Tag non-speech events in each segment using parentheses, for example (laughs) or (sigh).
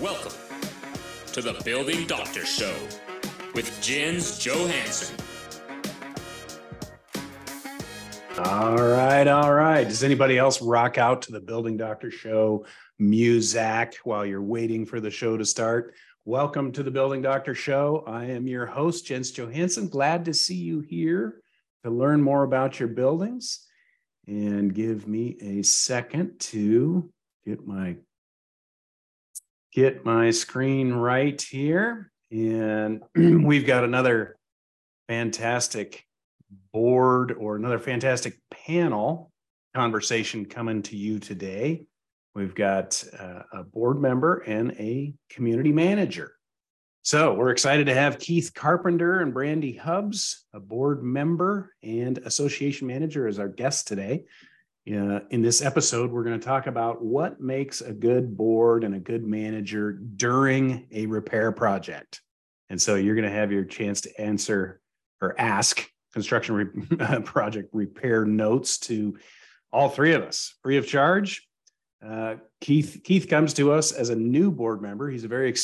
Welcome to the Building Doctor Show with Jens Johansson. All right, all right. Does anybody else rock out to the Building Doctor Show music while you're waiting for the show to start? Welcome to the Building Doctor Show. I am your host, Jens Johansson. Glad to see you here to learn more about your buildings. And give me a second to get my get my screen right here. And (clears throat) we've got another fantastic board or another fantastic panel conversation coming to you today. We've got uh, a board member and a community manager. So we're excited to have Keith Carpenter and Brandye Hubbs, a board member and association manager, as our guests today. Uh, in this episode, we're going to talk about what makes a good board and a good manager during a repair project. And so you're going to have your chance to answer or ask construction re- (laughs) project repair notes to all three of us free of charge. Uh, Keith Keith comes to us as a new board member. He's a very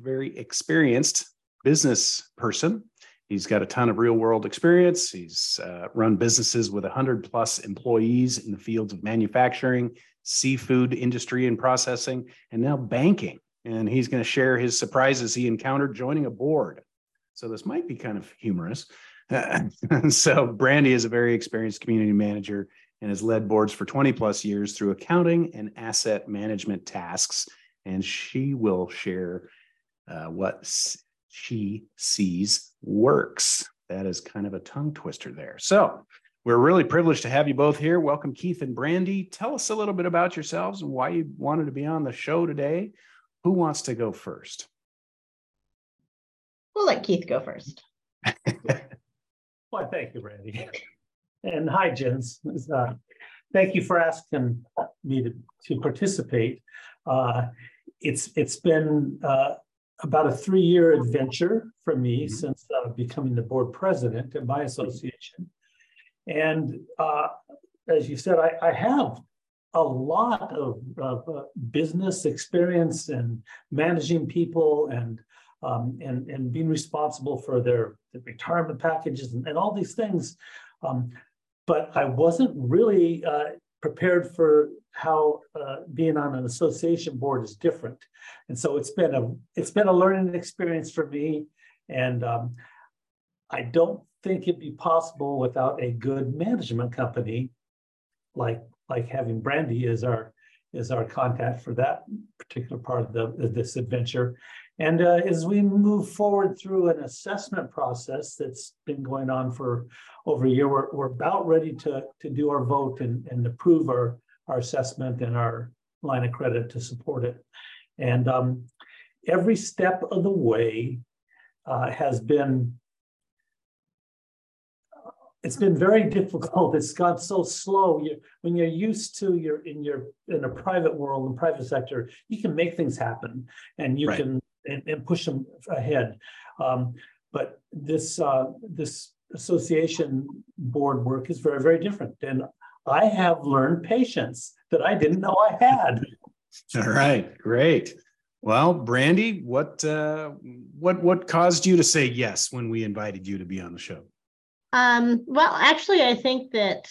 very experienced business person. He's got a ton of real world experience. He's uh, run businesses with 100 plus employees in the fields of manufacturing, seafood industry and processing, and now banking. And he's going to share his surprises he encountered joining a board. So this might be kind of humorous. (laughs) so Brandye is a very experienced community manager and has led boards for 20 plus years through accounting and asset management tasks. And she will share uh, what she sees works. That is kind of a tongue twister there. So we're really privileged to have you both here. Welcome, Keith and Brandye. Tell us a little bit about yourselves and why you wanted to be on the show today. Who wants to go first? We'll let Keith go first. (laughs) Why, thank you, Brandye. And hi, Jens. Uh, thank you for asking me to, to participate. Uh, it's it's been uh, about a three-year adventure for me mm-hmm. since uh, becoming the board president in my association. And uh, as you said, I, I, have a lot of, of uh, business experience and managing people and um, and and being responsible for their, their retirement packages and, and, all these things. Um, but I wasn't really uh, prepared for how uh, being on an association board is different. And so it's been a it's been a learning experience for me. And um, I don't think it'd be possible without a good management company like like having Brandye as our is our contact for that particular part of the, this adventure. And uh, as we move forward through an assessment process that's been going on for over a year, we're, we're about ready to, to do our vote and, and approve our, our assessment and our line of credit to support it. And um, every step of the way uh, has been it's been very difficult. (laughs) It's gone so slow. You, when you're used to you're in your in a private world, in private sector, you can make things happen, and you right. can and, and, push them ahead. Um, but this uh, this association board work is very very different, and I have learned patience that I didn't know I had. (laughs) All right, great. Well, Brandye, what uh, what what caused you to say yes when we invited you to be on the show? Um, well, actually, I think that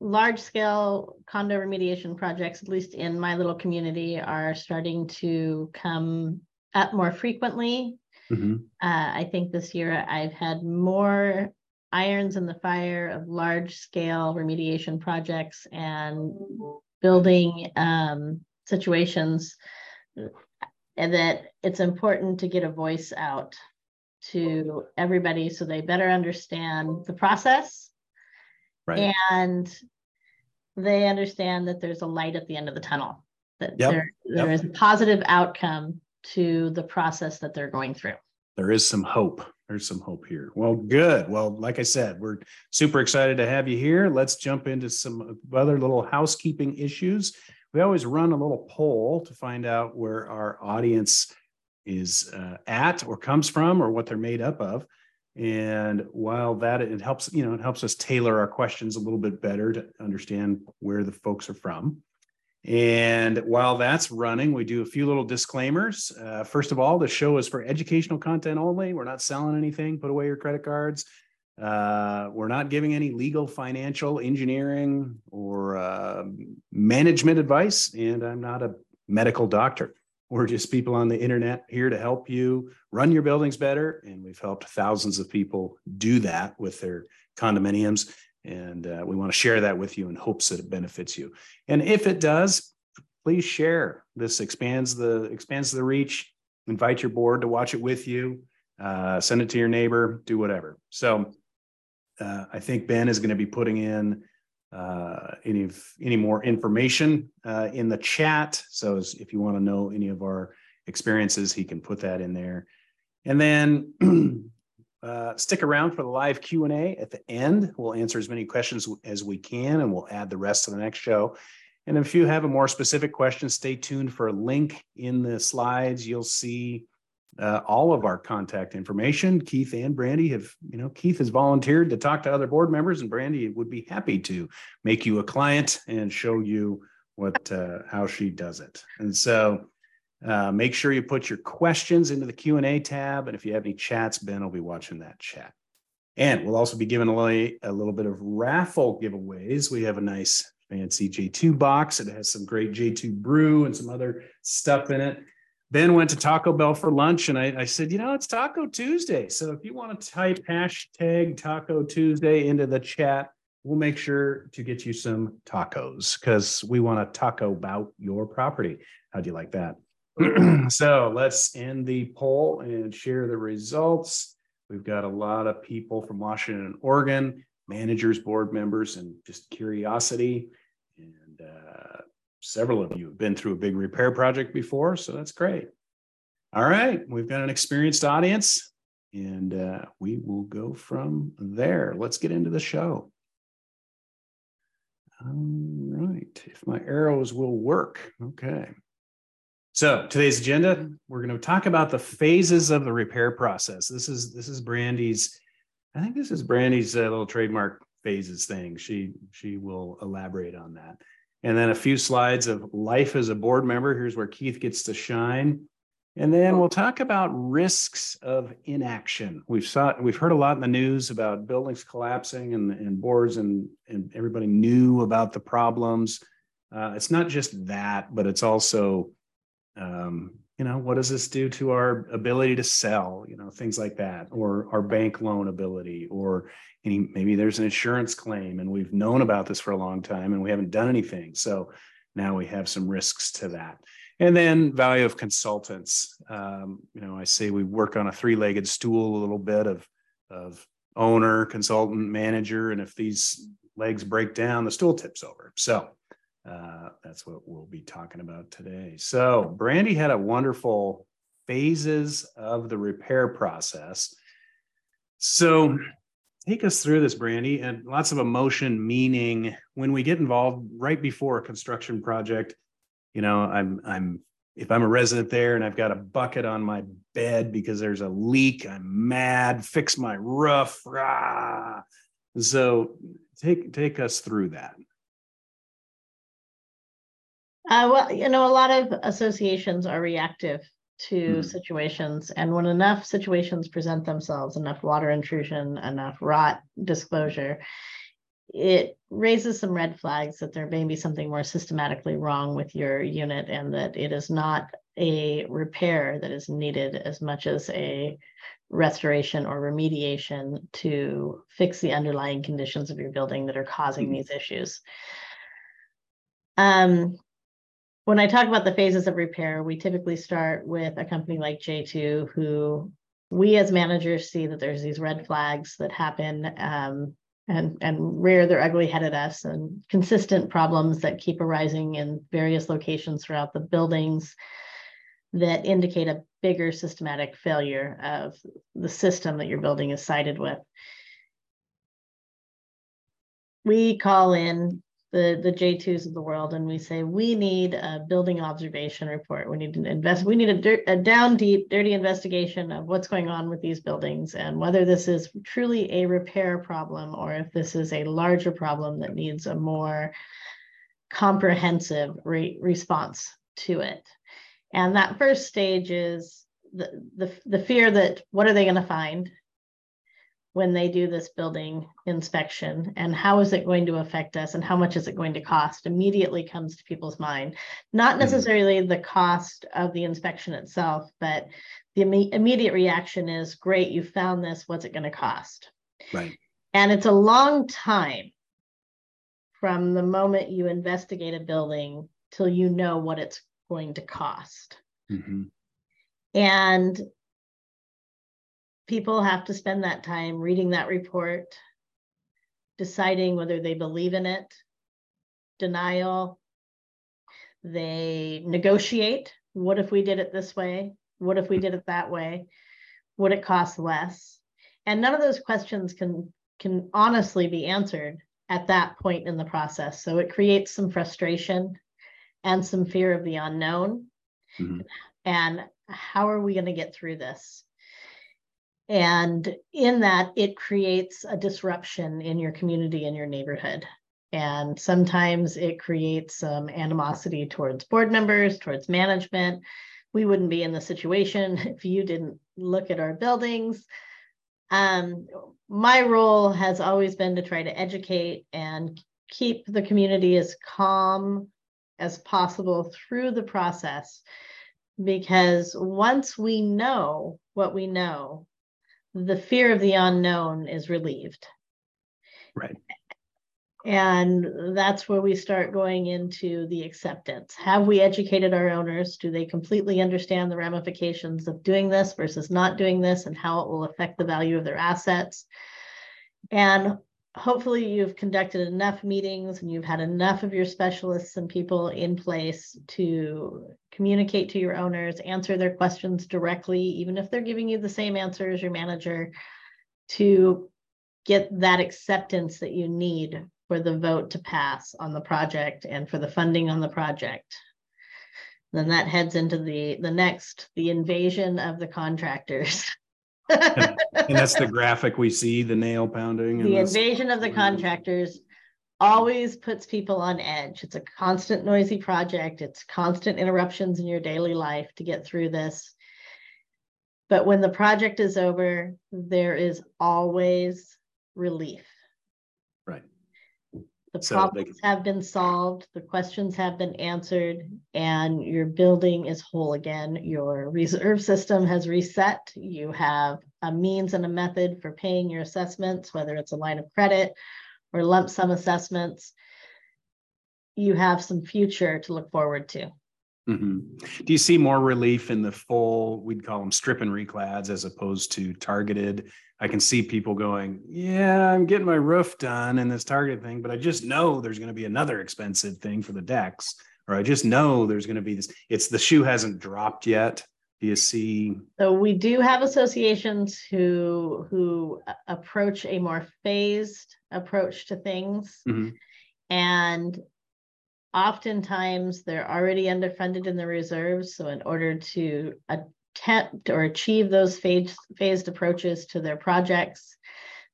large scale condo remediation projects, at least in my little community, are starting to come up more frequently. Mm-hmm. Uh, I think this year I've had more irons in the fire of large scale remediation projects and building um, situations and that it's important to get a voice out to everybody so they better understand the process right. and they understand that there's a light at the end of the tunnel that yep. there, there yep. is a positive outcome to the process that they're going through. There is some hope. There's some hope here. Well good. Well like i said we're super excited to have you here. Let's jump into some other little housekeeping issues. We always run a little poll to find out where our audience is uh, at or comes from or what they're made up of. And while that it helps you know it helps us tailor our questions a little bit better to understand where the folks are from And while that's running, we do a few little disclaimers. Uh, first of all, the show is for educational content only. We're not selling anything. Put away your credit cards. Uh, we're not giving any legal, financial, engineering, or uh, management advice. And I'm not a medical doctor. We're just people on the internet here to help you run your buildings better. And we've helped thousands of people do that with their condominiums. And uh, we want to share that with you in hopes that it benefits you. And if it does, please share. This expands the expands the reach. Invite your board to watch it with you. Uh, send it to your neighbor. Do whatever. So uh, I think Ben is going to be putting in uh, any any more information uh, in the chat. So if you want to know any of our experiences, he can put that in there. And then (clears throat) Uh, stick around for the live Q&A at the end. We'll answer as many questions as we can and we'll add the rest to the next show. And if you have a more specific question, stay tuned for a link in the slides. You'll see uh, all of our contact information. Keith and Brandye have, you know, Keith has volunteered to talk to other board members and Brandye would be happy to make you a client and show you what, uh, how she does it. And so uh, make sure you put your questions into the Q&A tab. And if you have any chats, Ben will be watching that chat. And we'll also be giving away a little bit of raffle giveaways. We have a nice fancy J2 box. It has some great J2 brew and some other stuff in it. Ben went to Taco Bell for lunch and I, I said, you know, it's Taco Tuesday. So if you want to type hashtag Taco Tuesday into the chat, we'll make sure to get you some tacos because we want to taco about your property. How do you like that? (clears throat) so let's end the poll and share the results. We've got a lot of people from Washington and Oregon, managers, board members, and just curiosity. And uh, several of you have been through a big repair project before, so that's great. All right, we've got an experienced audience, and uh, we will go from there. Let's get into the show. All right, if my arrows will work. Okay. So today's agenda, we're going to talk about the phases of the repair process. This is this is Brandye's. I think this is Brandye's uh, little trademark phases thing. She she will elaborate on that, and then a few slides of life as a board member. Here's where Keith gets to shine, and then we'll talk about risks of inaction. We've saw we've heard a lot in the news about buildings collapsing and and boards and and everybody knew about the problems. Uh, it's not just that, but it's also um, you know what does this do to our ability to sell you know things like that or our bank loan ability or any maybe there's an insurance claim and we've known about this for a long time and we haven't done anything. So now we have some risks to that. And then value of consultants. Um, you know i say we work on a three-legged stool a little bit of of owner consultant manager and if these legs break down the stool tips over. So uh, that's what we'll be talking about today. So, Brandye had a wonderful phases of the repair process. So, take us through this, Brandye, and lots of emotion, meaning when we get involved right before a construction project. You know, I'm I'm if I'm a resident there and I've got a bucket on my bed because there's a leak, I'm mad. Fix my roof. Rah. So, take take us through that. Uh, well, you know, a lot of associations are reactive to mm. situations. And when enough situations present themselves, enough water intrusion, enough rot disclosure, it raises some red flags that there may be something more systematically wrong with your unit and that it is not a repair that is needed as much as a restoration or remediation to fix the underlying conditions of your building that are causing mm. these issues. Um, when I talk about the phases of repair, we typically start with a company like J2, who we as managers see that there's these red flags that happen um, and, and rear their ugly head at us and consistent problems that keep arising in various locations throughout the buildings that indicate a bigger systematic failure of the system that your building is sided with. We call in the the J2s of the world and we say we need a building observation report. We need to invest. We need a, dirt, a down deep, dirty investigation of what's going on with these buildings and whether this is truly a repair problem or if this is a larger problem that needs a more comprehensive re- response to it. And that first stage is the, the, the fear that what are they going to find when they do this building inspection and how is it going to affect us and how much is it going to cost immediately comes to people's mind. Not mm-hmm. necessarily the cost of the inspection itself but the Im- immediate reaction is great you found this. What's it going to cost? Right. And it's a long time from the moment you investigate a building till you know what it's going to cost. Mm-hmm. and people have to spend that time reading that report, deciding whether they believe in it, denial. They negotiate. What if we did it this way? What if we did it that way? Would it cost less? And none of those questions can can honestly be answered at that point in the process. So it creates some frustration and some fear of the unknown. Mm-hmm. And how are we going to get through this? And in that, it creates a disruption in your community and your neighborhood. And sometimes it creates some animosity towards board members, towards management. We wouldn't be in the situation (laughs) if you didn't look at our buildings. Um, my role has always been to try to educate and keep the community as calm as possible through the process. Because once we know what we know, the fear of the unknown is relieved. Right. And that's where we start going into the acceptance. Have we educated our owners? Do they completely understand the ramifications of doing this versus not doing this and how it will affect the value of their assets? And hopefully you've conducted enough meetings and you've had enough of your specialists and people in place to communicate to your owners, answer their questions directly, even if they're giving you the same answer as your manager, to get that acceptance that you need for the vote to pass on the project and for the funding on the project. Then that heads into the the next, the invasion of the contractors. (laughs) (laughs) and, that's the graphic we see the nail pounding the invasion of the contractors always puts people on edge. It's a constant noisy project. It's constant interruptions in your daily life to get through this. But when the project is over there is always relief the so problems have been solved, the questions have been answered, and your building is whole again. Your reserve system has reset. You have a means and a method for paying your assessments, whether it's a line of credit or lump sum assessments. You have some future to look forward to. Mm-hmm. Do you see more relief in the full, we'd call them strip and reclads as opposed to targeted? I can see people going, Yeah, I'm getting my roof done and this target thing, but I just know there's going to be another expensive thing for the decks, or I just know there's going to be this. It's the shoe hasn't dropped yet. Do you see? So we do have associations who who approach a more phased approach to things. Mm-hmm. And oftentimes they're already underfunded in the reserves. So in order to attempt or achieve those phased, phased approaches to their projects,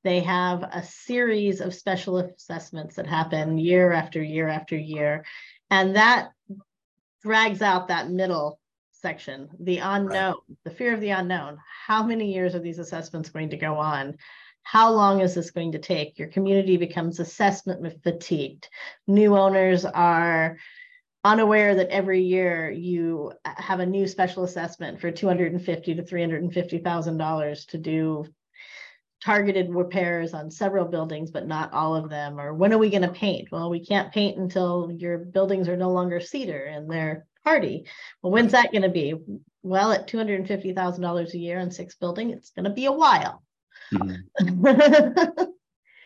they have a series of special assessments that happen year after year after year. And that drags out that middle section, the unknown, right. the fear of the unknown. How many years are these assessments going to go on? How long is this going to take? Your community becomes assessment fatigued. New owners are unaware that every year you have a new special assessment for 250 to 350 thousand dollars to do targeted repairs on several buildings but not all of them or when are we going to paint? Well we can't paint until your buildings are no longer cedar and they're Hardie. Well when's that going to be? Well at $250000 a year on six building it's going to be a while. Mm-hmm. (laughs)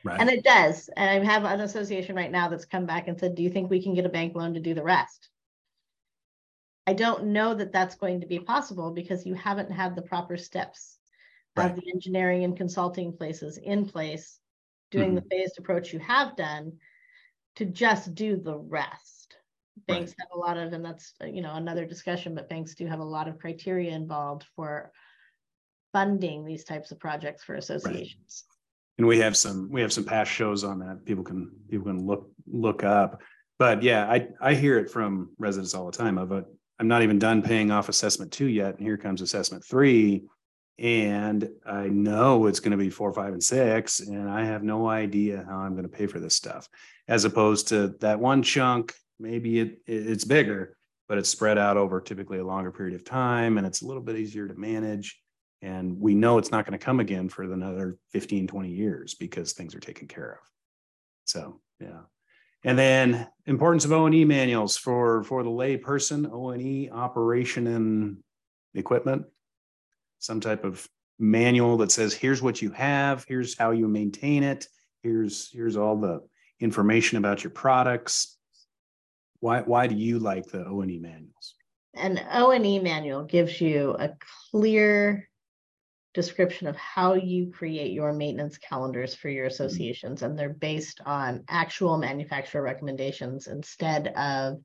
right. And it does. And I have an association right now that's come back and said, Do you think we can get a bank loan to do the rest? I don't know that that's going to be possible because you haven't had the proper steps right. of the engineering and consulting places in place, doing mm-hmm. the phased approach you have done to just do the rest. Banks right. have a lot of, and that's you know another discussion, but banks do have a lot of criteria involved for funding these types of projects for associations. And we have some we have some past shows on that. People can people can look look up. But yeah, I, I hear it from residents all the time of a, I'm not even done paying off assessment two yet, and here comes assessment three. And I know it's gonna be four, five, and six, and I have no idea how I'm gonna pay for this stuff. As opposed to that one chunk, maybe it- it's bigger, but it's spread out over typically a longer period of time, and it's a little bit easier to manage. And we know it's not gonna come again for another 15, 20 years because things are taken care of. So, yeah. And then importance of O and E manuals for, for the lay person, O and E operation and equipment. Some type of manual that says, here's what you have, here's how you maintain it, here's, here's all the information about your products. Why, why do you like the O and E manuals? An O and E manual gives you a clear description of how you create your maintenance calendars for your associations, and they're based on actual manufacturer recommendations instead of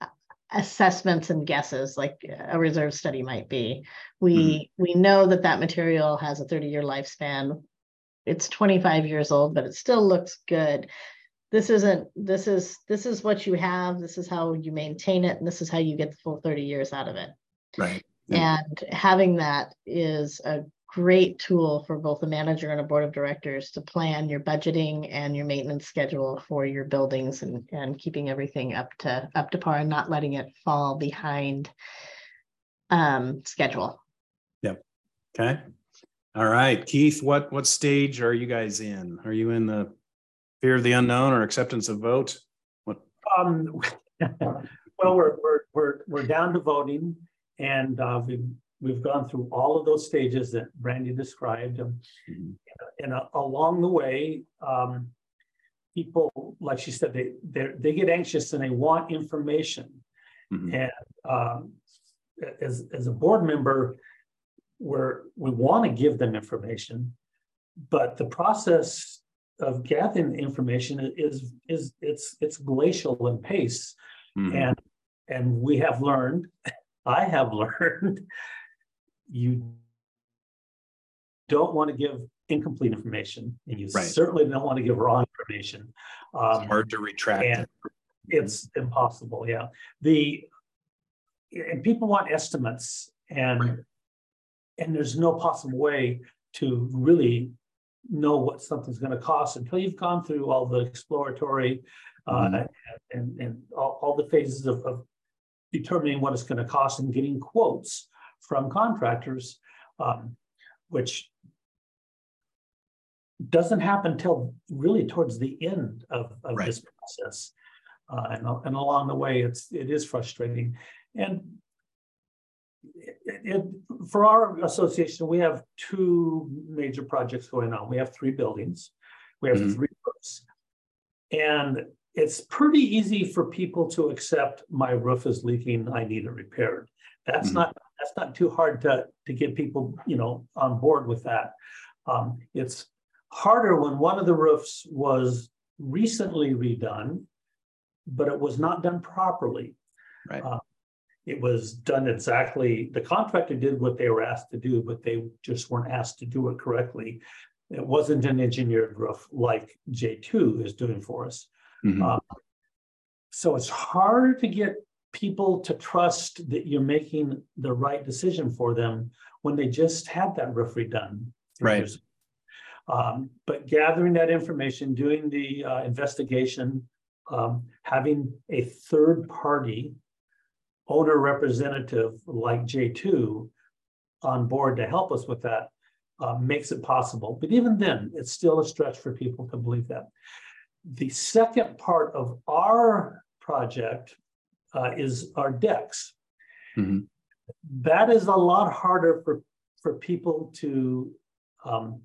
uh, assessments and guesses like a reserve study might be. We we know that that material has a 30-year lifespan. It's 25 years old, but it still looks good. This isn't this is this is what you have, this is how you maintain it, and this is how you get the full 30 years out of it. Right. Yeah. And having that is a great tool for both a manager and a board of directors to plan your budgeting and your maintenance schedule for your buildings and, and keeping everything up to, up to par and not letting it fall behind um, schedule. Yep. Okay. All right, Keith, what, what stage are you guys in? Are you in the fear of the unknown or acceptance of vote? Um, (laughs) well, we're, we're, we're, we're down to voting and, uh, we've, we've gone through all of those stages that Brandye described. Um, Mhm. And uh, along the way, um, people, like she said, they, they, they get anxious and they want information. Mhm. And um, as, as a board member, we're, we want to give them information, but the process of gathering information is, is, it's, it's glacial in pace. Mhm. And, and we have learned, I have (laughs) learned, you don't want to give incomplete information, and you Right. certainly don't want to give wrong information. It's Um, hard to retract. and it. it's impossible, yeah. The, and people want estimates and, and there's no possible way to really know what something's gonna cost until you've gone through all the exploratory uh, Mhm. and, and all, all the phases of, of determining what it's gonna cost and getting quotes from contractors, um, which doesn't happen till really towards the end of, of Right. this process. Uh, and, and along the way, it's, it is frustrating. And it, it, for our association, we have two major projects going on. We have three buildings. We have Mhm. three roofs. And it's pretty easy for people to accept my roof is leaking, I need it repaired. That's Mhm. not, that's not too hard to, to get people, you know, on board with that. Um, it's harder when one of the roofs was recently redone, but it was not done properly. Right. Uh, It was done exactly, the contractor did what they were asked to do, but they just weren't asked to do it correctly. It wasn't an engineered roof like J two is doing for us. Mhm. Uh, So it's hard to get people to trust that you're making the right decision for them when they just had that roof redone. Right. Um, but gathering that information, doing the uh, investigation, um, having a third party owner representative like J two on board to help us with that uh, makes it possible. But even then, it's still a stretch for people to believe that. The second part of our project uh, is our decks. Mhm. That is a lot harder for, for people to um,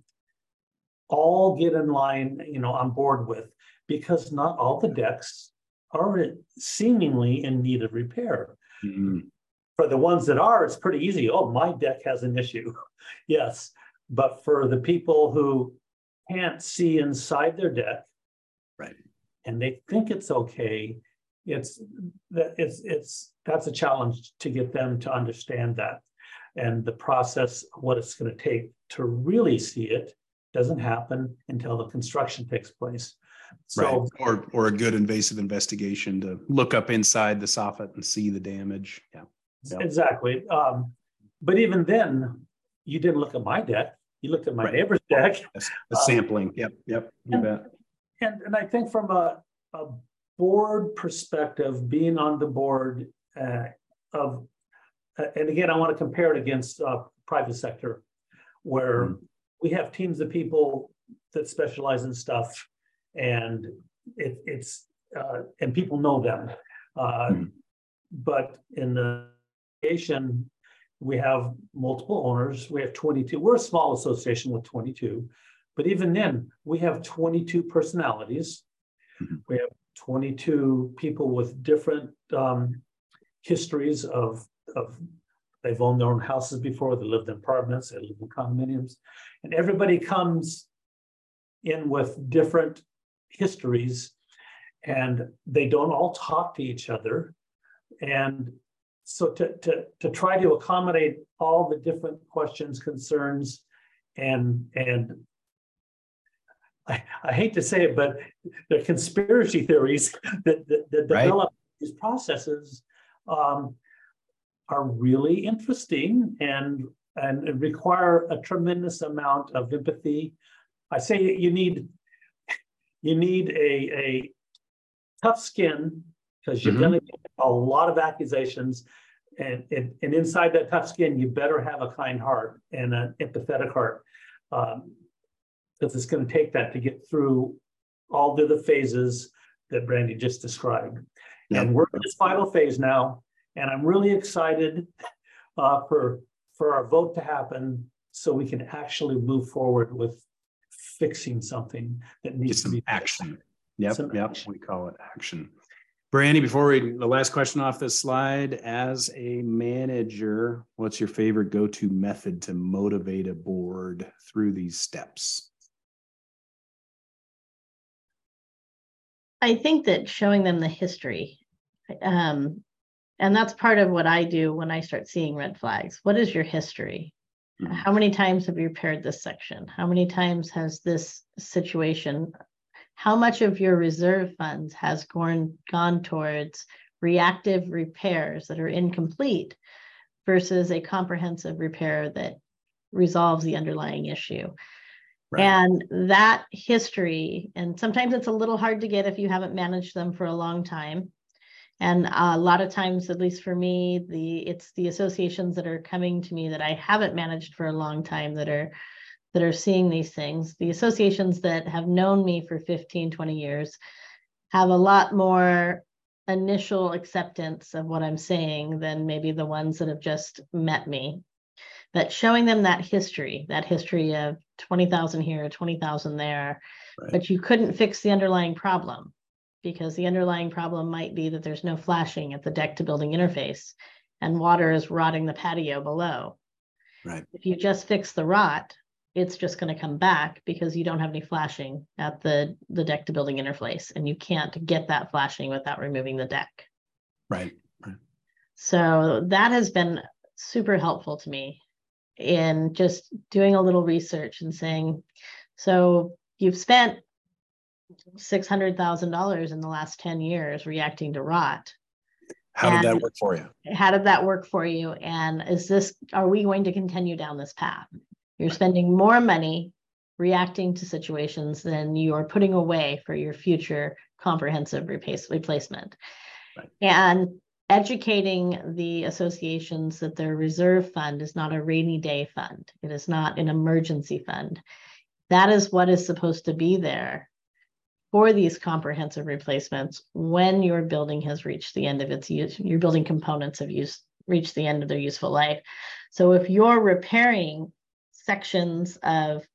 all get in line, you know, on board with, because not all the decks are seemingly in need of repair. Mhm. For the ones that are, it's pretty easy. Oh, my deck has an issue. (laughs) Yes, but for the people who can't see inside their deck. Right. And they think it's okay, it's, that it's, it's, that's a challenge to get them to understand that. And the process, what it's gonna take to really see it, doesn't happen until the construction takes place. So, right. Or, or a good invasive investigation to look up inside the soffit and see the damage. Yeah. Yep. exactly. Um, but even then, you didn't look at my deck. You looked at my Right. neighbor's deck. The sampling. Yep. Yep. You bet. And, and I think from a, a board perspective, being on the board uh, of, uh, and again, I want to compare it against uh, private sector, where Mhm. we have teams of people that specialize in stuff, and it, it's uh, and people know them. Uh, Mhm. But in the association, we have multiple owners. We have 22. We're a small association with 22. But even then, we have 22 personalities. Mhm. We have 22 people with different um, histories of, of they've owned their own houses before, they lived in apartments, they live in condominiums. And everybody comes in with different histories and they don't all talk to each other. And so to, to, to try to accommodate all the different questions, concerns, and, and I, I hate to say it, but the conspiracy theories that, that, that Right. develop these processes um, are really interesting and, and require a tremendous amount of empathy. I say you need, you need a, a tough skin because you're Mhm. going to get a lot of accusations. And, and, and inside that tough skin, you better have a kind heart and an empathetic heart. Um, because it's going to take that to get through all the other phases that Brandye just described. And we're in this final phase now, and I'm really excited uh, for for our vote to happen so we can actually move forward with fixing something that needs to some be action. Yep. Some Yep. action. We call it action. Brandye, before we, the last question off this slide, as a manager, what's your favorite go-to method to motivate a board through these steps? I think that showing them the history. Um, and that's part of what I do when I start seeing red flags. What is your history? Mhm. How many times have you repaired this section? How many times has this situation? How much of your reserve funds has gone gone towards reactive repairs that are incomplete versus a comprehensive repair that resolves the underlying issue? Right. And that history, and sometimes it's a little hard to get if you haven't managed them for a long time. And a lot of times, at least for me, the it's the associations that are coming to me that I haven't managed for a long time that are that are seeing these things. The associations that have known me for 15, 20 years have a lot more initial acceptance of what I'm saying than maybe the ones that have just met me but showing them that history, that history of 20,000 here, 20,000 there, Right. but you couldn't fix the underlying problem because the underlying problem might be that there's no flashing at the deck to building interface and water is rotting the patio below. Right. If you just fix the rot, it's just going to come back because you don't have any flashing at the the deck to building interface and you can't get that flashing without removing the deck. Right. So that has been super helpful to me in just doing a little research and saying, so you've spent six hundred thousand dollars in the last ten years reacting to rot. How did that work for you? How did that work for you? And is this, are we going to continue down this path? You're spending more money reacting to situations than you are putting away for your future comprehensive replace, replacement. Right. And educating the associations that their reserve fund is not a rainy day fund. It is not an emergency fund. That is what is supposed to be there for these comprehensive replacements when your building has reached the end of its use, your building components have used reached the end of their useful life. So if you're repairing sections of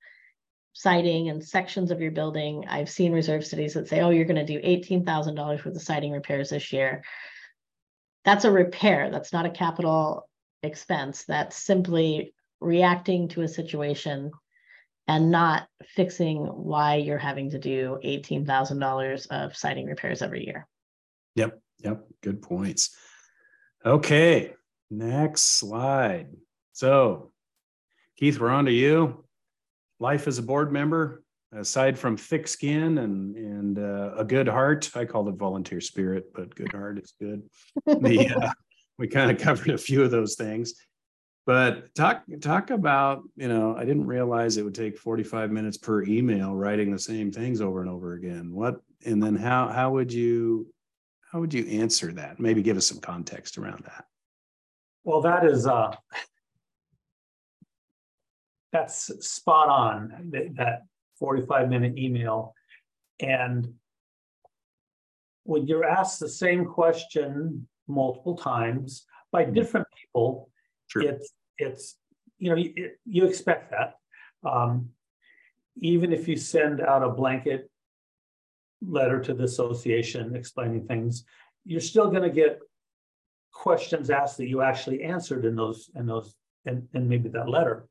siding and sections of your building, I've seen reserve studies that say, oh, you're going to do eighteen thousand dollars worth of siding repairs this year. That's a repair. That's not a capital expense. That's simply reacting to a situation and not fixing why you're having to do eighteen thousand dollars of siding repairs every year. Yep. Yep. Good points. Okay. Next slide. So, Keith, we're on to you. Life as a board member. Aside from thick skin and and uh, a good heart, I called it volunteer spirit, but good heart is good. (laughs) The, uh, we kind of covered a few of those things. But talk talk about, you know, I didn't realize it would take 45 minutes per email writing the same things over and over again. What and then how how would you how would you answer that? Maybe give us some context around that. Well, that is uh that's spot on that, that 45 minute email. And when you're asked the same question multiple times by Mhm. different people, Sure. it's it's you know you, you expect that um, even if you send out a blanket letter to the association explaining things you're still going to get questions asked that you actually answered in those in those and and maybe that letter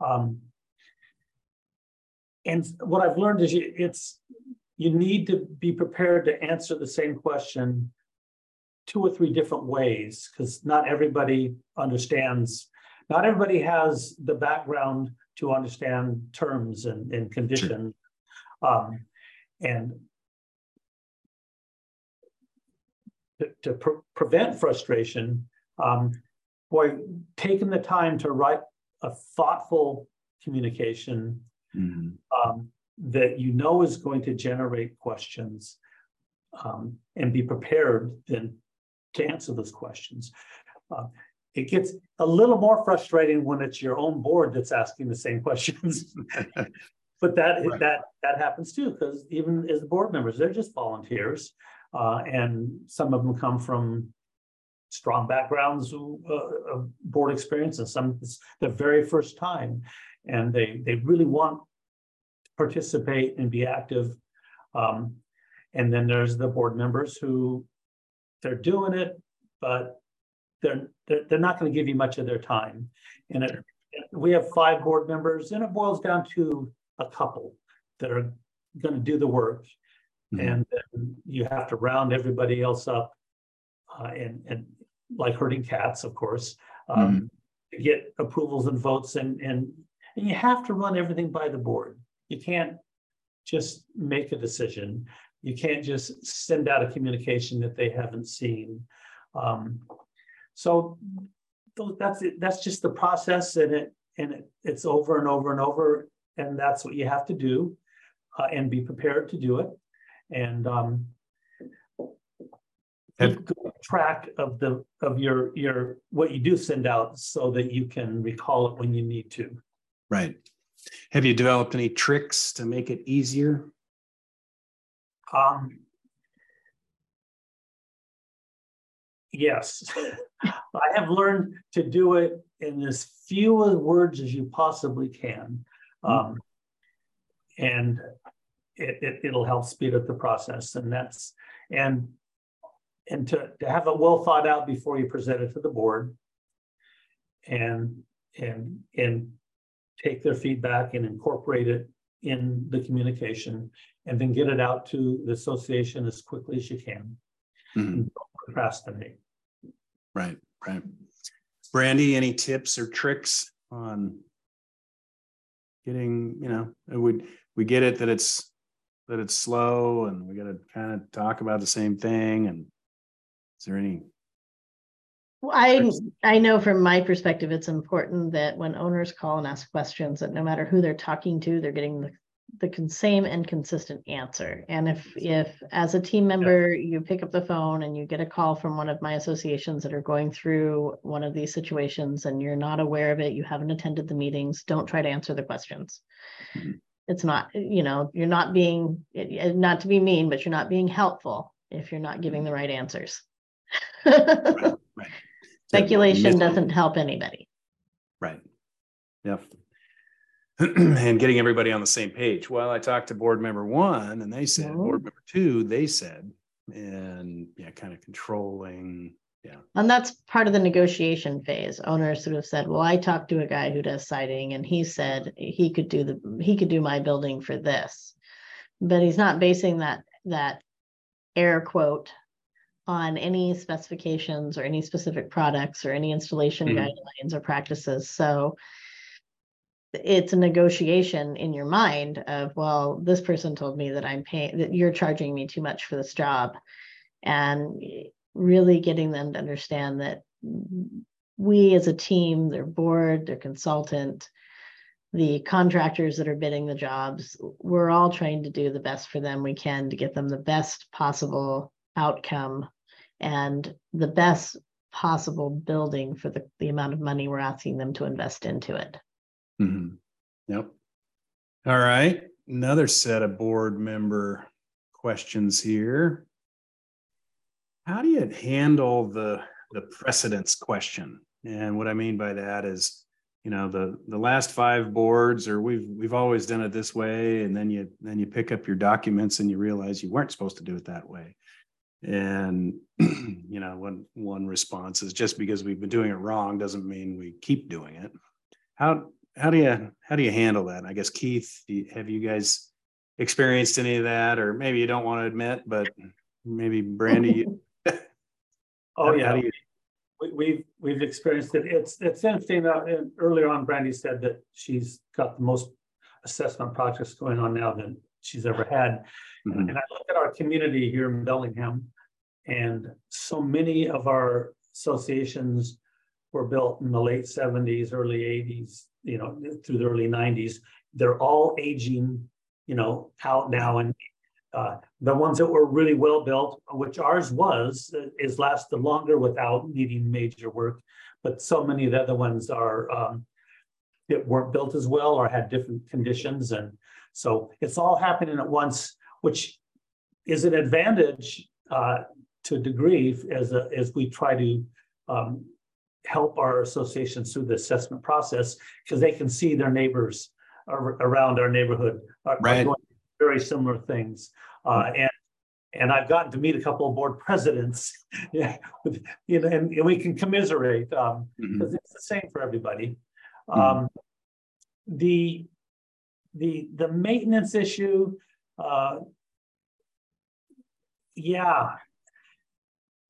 um, and what i've learned is you, it's you need to be prepared to answer the same question two or three different ways because not everybody understands not everybody has the background to understand terms and, and conditions um, and to, to pre- prevent frustration um, boy taking the time to write a thoughtful communication Mhm. um, that you know is going to generate questions um, and be prepared then to answer those questions. Uh, it gets a little more frustrating when it's your own board that's asking the same questions. (laughs) but that Right. that that happens too, because even as board members, they're just volunteers, uh, and some of them come from strong backgrounds uh, of board experience, and some it's the very first time, and they they really want to participate and be active. Um, and then there's the board members who they're doing it, but they're they're, they're not going to give you much of their time. And it, we have five board members, and it boils down to a couple that are going to do the work, Mhm. and then you have to round everybody else up, uh, and and like herding cats, of course, um, to get approvals and votes, and and and you have to run everything by the board. You can't just make a decision. You can't just send out a communication that they haven't seen. Um, so that's it. That's just the process, and it and it, it's over and over and over, and that's what you have to do, uh, and be prepared to do it, and um, Have- keep track of the of your your what you do send out, so that you can recall it when you need to. Right. Have you developed any tricks to make it easier? Um. Yes, (laughs) I have learned to do it in as few words as you possibly can. Um. And it, it, it'll help speed up the process and that's, and. And to, to have it well thought out before you present it to the board. And, and, and take their feedback and incorporate it in the communication and then get it out to the association as quickly as you can. Mhm. Procrastinate. Right, right. Brandye, any tips or tricks on getting, you know, we, we get it that it's, that it's slow and we gotta kind of talk about the same thing and is there any, I, I know from my perspective, it's important that when owners call and ask questions, that no matter who they're talking to, they're getting the, the same and consistent answer. And if, if as a team member, you pick up the phone and you get a call from one of my associations that are going through one of these situations and you're not aware of it, you haven't attended the meetings, don't try to answer the questions. Mhm. It's not, you know, you're not being, it- it- not to be mean, but you're not being helpful if you're not giving mm-hmm. the right answers. right, right. Speculation doesn't help anybody. Right. Yep. (clears throat) And getting everybody on the same page. Well, I talked to board member one and they said, Mhm. board member two, they said, and yeah, kind of controlling. Yeah. And that's part of the negotiation phase. Owners sort of said, well, I talked to a guy who does siding and he said he could do the, he could do my building for this. But he's not basing that, that air quote on any specifications or any specific products or any installation Mhm. guidelines or practices. So it's a negotiation in your mind of, well, this person told me that I'm paying, that you're charging me too much for this job. And really getting them to understand that we as a team, their board, their consultant, the contractors that are bidding the jobs, we're all trying to do the best for them we can to get them the best possible outcome and the best possible building for the, the amount of money we're asking them to invest into it. Mhm. Yep. All right, another set of board member questions here. How do you handle the, the precedence question? And what I mean by that is, you know, the, the last five boards, or we've, we've always done it this way, and then you, then you pick up your documents and you realize you weren't supposed to do it that way. And, (clears throat) you know, one, one response is just because we've been doing it wrong doesn't mean we keep doing it. How, how do you, how do you handle that? I guess Keith, you- have you guys experienced any of that? Or maybe you don't want to admit, but maybe Brandye, you- (laughs) Oh, yeah. how you- We, we've, we've experienced it. It's, it's interesting that uh, earlier on Brandye said that she's got the most assessment projects going on now than she's ever had. Mhm. And I look at our community here in Bellingham. And so many of our associations were built in the late seventies, early eighties, you know, through the early nineties. They're all aging, you know, out now and uh, the ones that were really well built, which ours was, is lasted longer without needing major work. But so many of the other ones are um, that weren't built as well or had different conditions. And so it's all happening at once, which is an advantage uh, to a degree as, a, as we try to um, help our associations through the assessment process because they can see their neighbors ar- around our neighborhood are, are doing very similar things. Uh, and and I've gotten to meet a couple of board presidents, (laughs) yeah, with- you know, and, and we can commiserate um, Mhm. because it's the same for everybody. Mhm. Um, the the the maintenance issue, uh, yeah,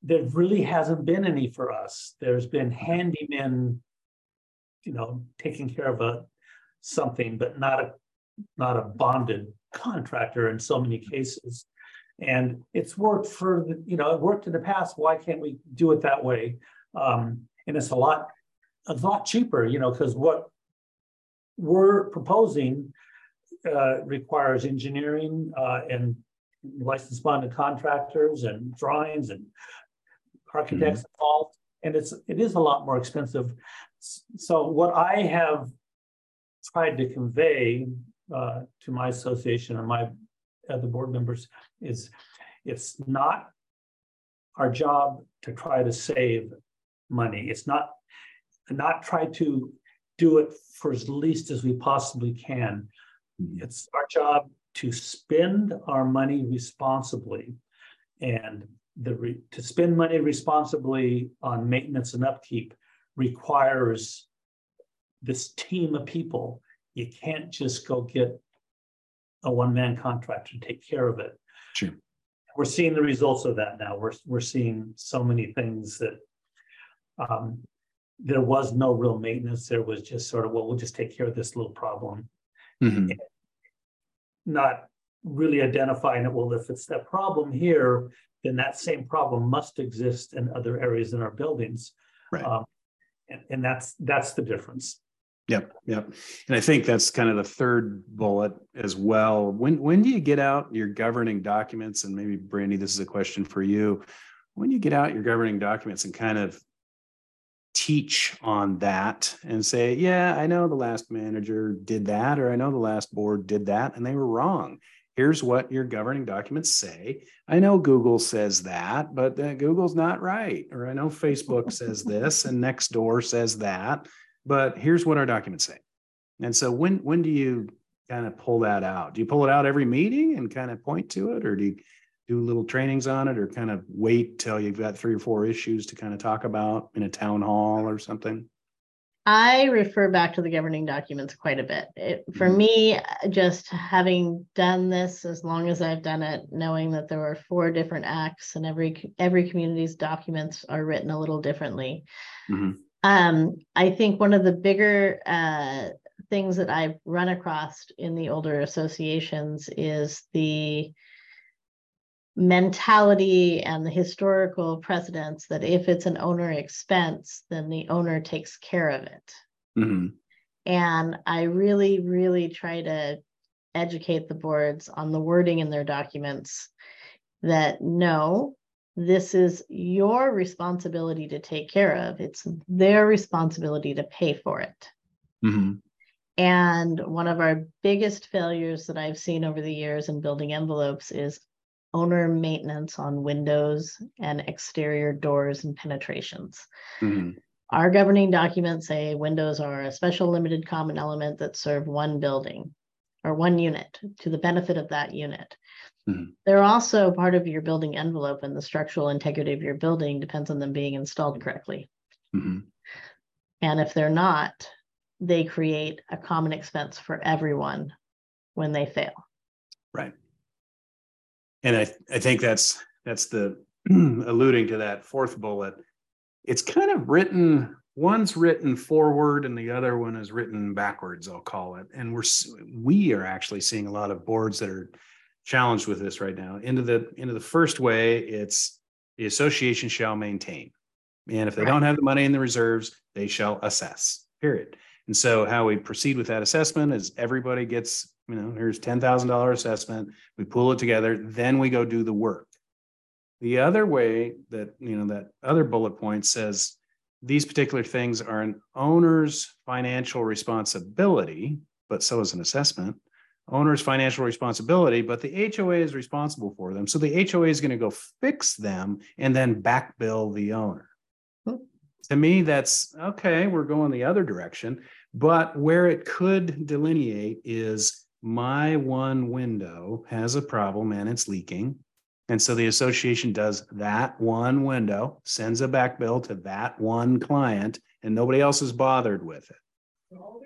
there really hasn't been any for us. There's been handymen, you know, taking care of a something, but not a not a bonded contractor in so many cases. And it's worked for the, you know, it worked in the past. Why can't we do it that way? Um, and it's a lot, a lot cheaper, you know, because what we're proposing uh, requires engineering uh, and licensed bonded contractors and drawings and architects involved. And it's it is a lot more expensive. So what I have tried to convey uh, to my association and my other board members is it's not our job to try to save money. It's not not try to do it for as least as we possibly can. It's our job to spend our money responsibly. And the re- to spend money responsibly on maintenance and upkeep requires this team of people. You can't just go get a one-man contractor to take care of it. Sure. We're seeing the results of that now. We're, we're seeing so many things that um, there was no real maintenance. There was just sort of, well, we'll just take care of this little problem Mhm. not really identifying it, well, if it's that problem here, then that same problem must exist in other areas in our buildings. Right. Um, And, and that's, that's the difference. Yep, yep. And I think that's kind of the third bullet as well. When, when do you get out your governing documents? And maybe Brandye, this is a question for you. When you get out your governing documents and kind of teach on that and say, yeah, I know the last manager did that, or I know the last board did that, and they were wrong. Here's what your governing documents say. I know Google says that, but uh, Google's not right. Or I know Facebook (laughs) says this and Nextdoor says that but here's what our documents say. And so when when do you kind of pull that out? Do you pull it out every meeting and kind of point to it, or do you do little trainings on it, or kind of wait till you've got three or four issues to kind of talk about in a town hall or something? I refer back to the governing documents quite a bit. It, for Mhm. me, uh, just having done this as long as I've done it, knowing that there were four different acts and every every community's documents are written a little differently. Mhm. Um, I think one of the bigger uh things that I've run across in the older associations is the mentality and the historical precedents that if it's an owner expense, then the owner takes care of it. Mhm. And I really, really try to educate the boards on the wording in their documents that no, this is your responsibility to take care of. It's their responsibility to pay for it. Mhm. And one of our biggest failures that I've seen over the years in building envelopes is owner maintenance on windows and exterior doors and penetrations. Mhm. Our governing documents say windows are a special limited common element that serve one building or one unit to the benefit of that unit. Mhm. They're also part of your building envelope and the structural integrity of your building depends on them being installed correctly. Mhm. And if they're not, they create a common expense for everyone when they fail. Right. And I, I think that's, that's the (clears throat) alluding to that fourth bullet. It's kind of written, one's written forward and the other one is written backwards, I'll call it. And we're, we are actually seeing a lot of boards that are challenged with this right now. Into the, into the first way, it's the association shall maintain. And if they don't have the money in the reserves, they shall assess, period. And so how we proceed with that assessment is everybody gets, you know, here's ten thousand dollar assessment. We pull it together, then we go do the work. The other way that, you know, that other bullet point says these particular things are an owner's financial responsibility, but so is an assessment. Owner's financial responsibility, but the HOA is responsible for them. So the HOA is going to go fix them and then back bill the owner. Hmm. To me, that's okay, we're going the other direction. But where it could delineate is my one window has a problem and it's leaking. And so the association does that one window, sends a back bill to that one client, and nobody else is bothered with it.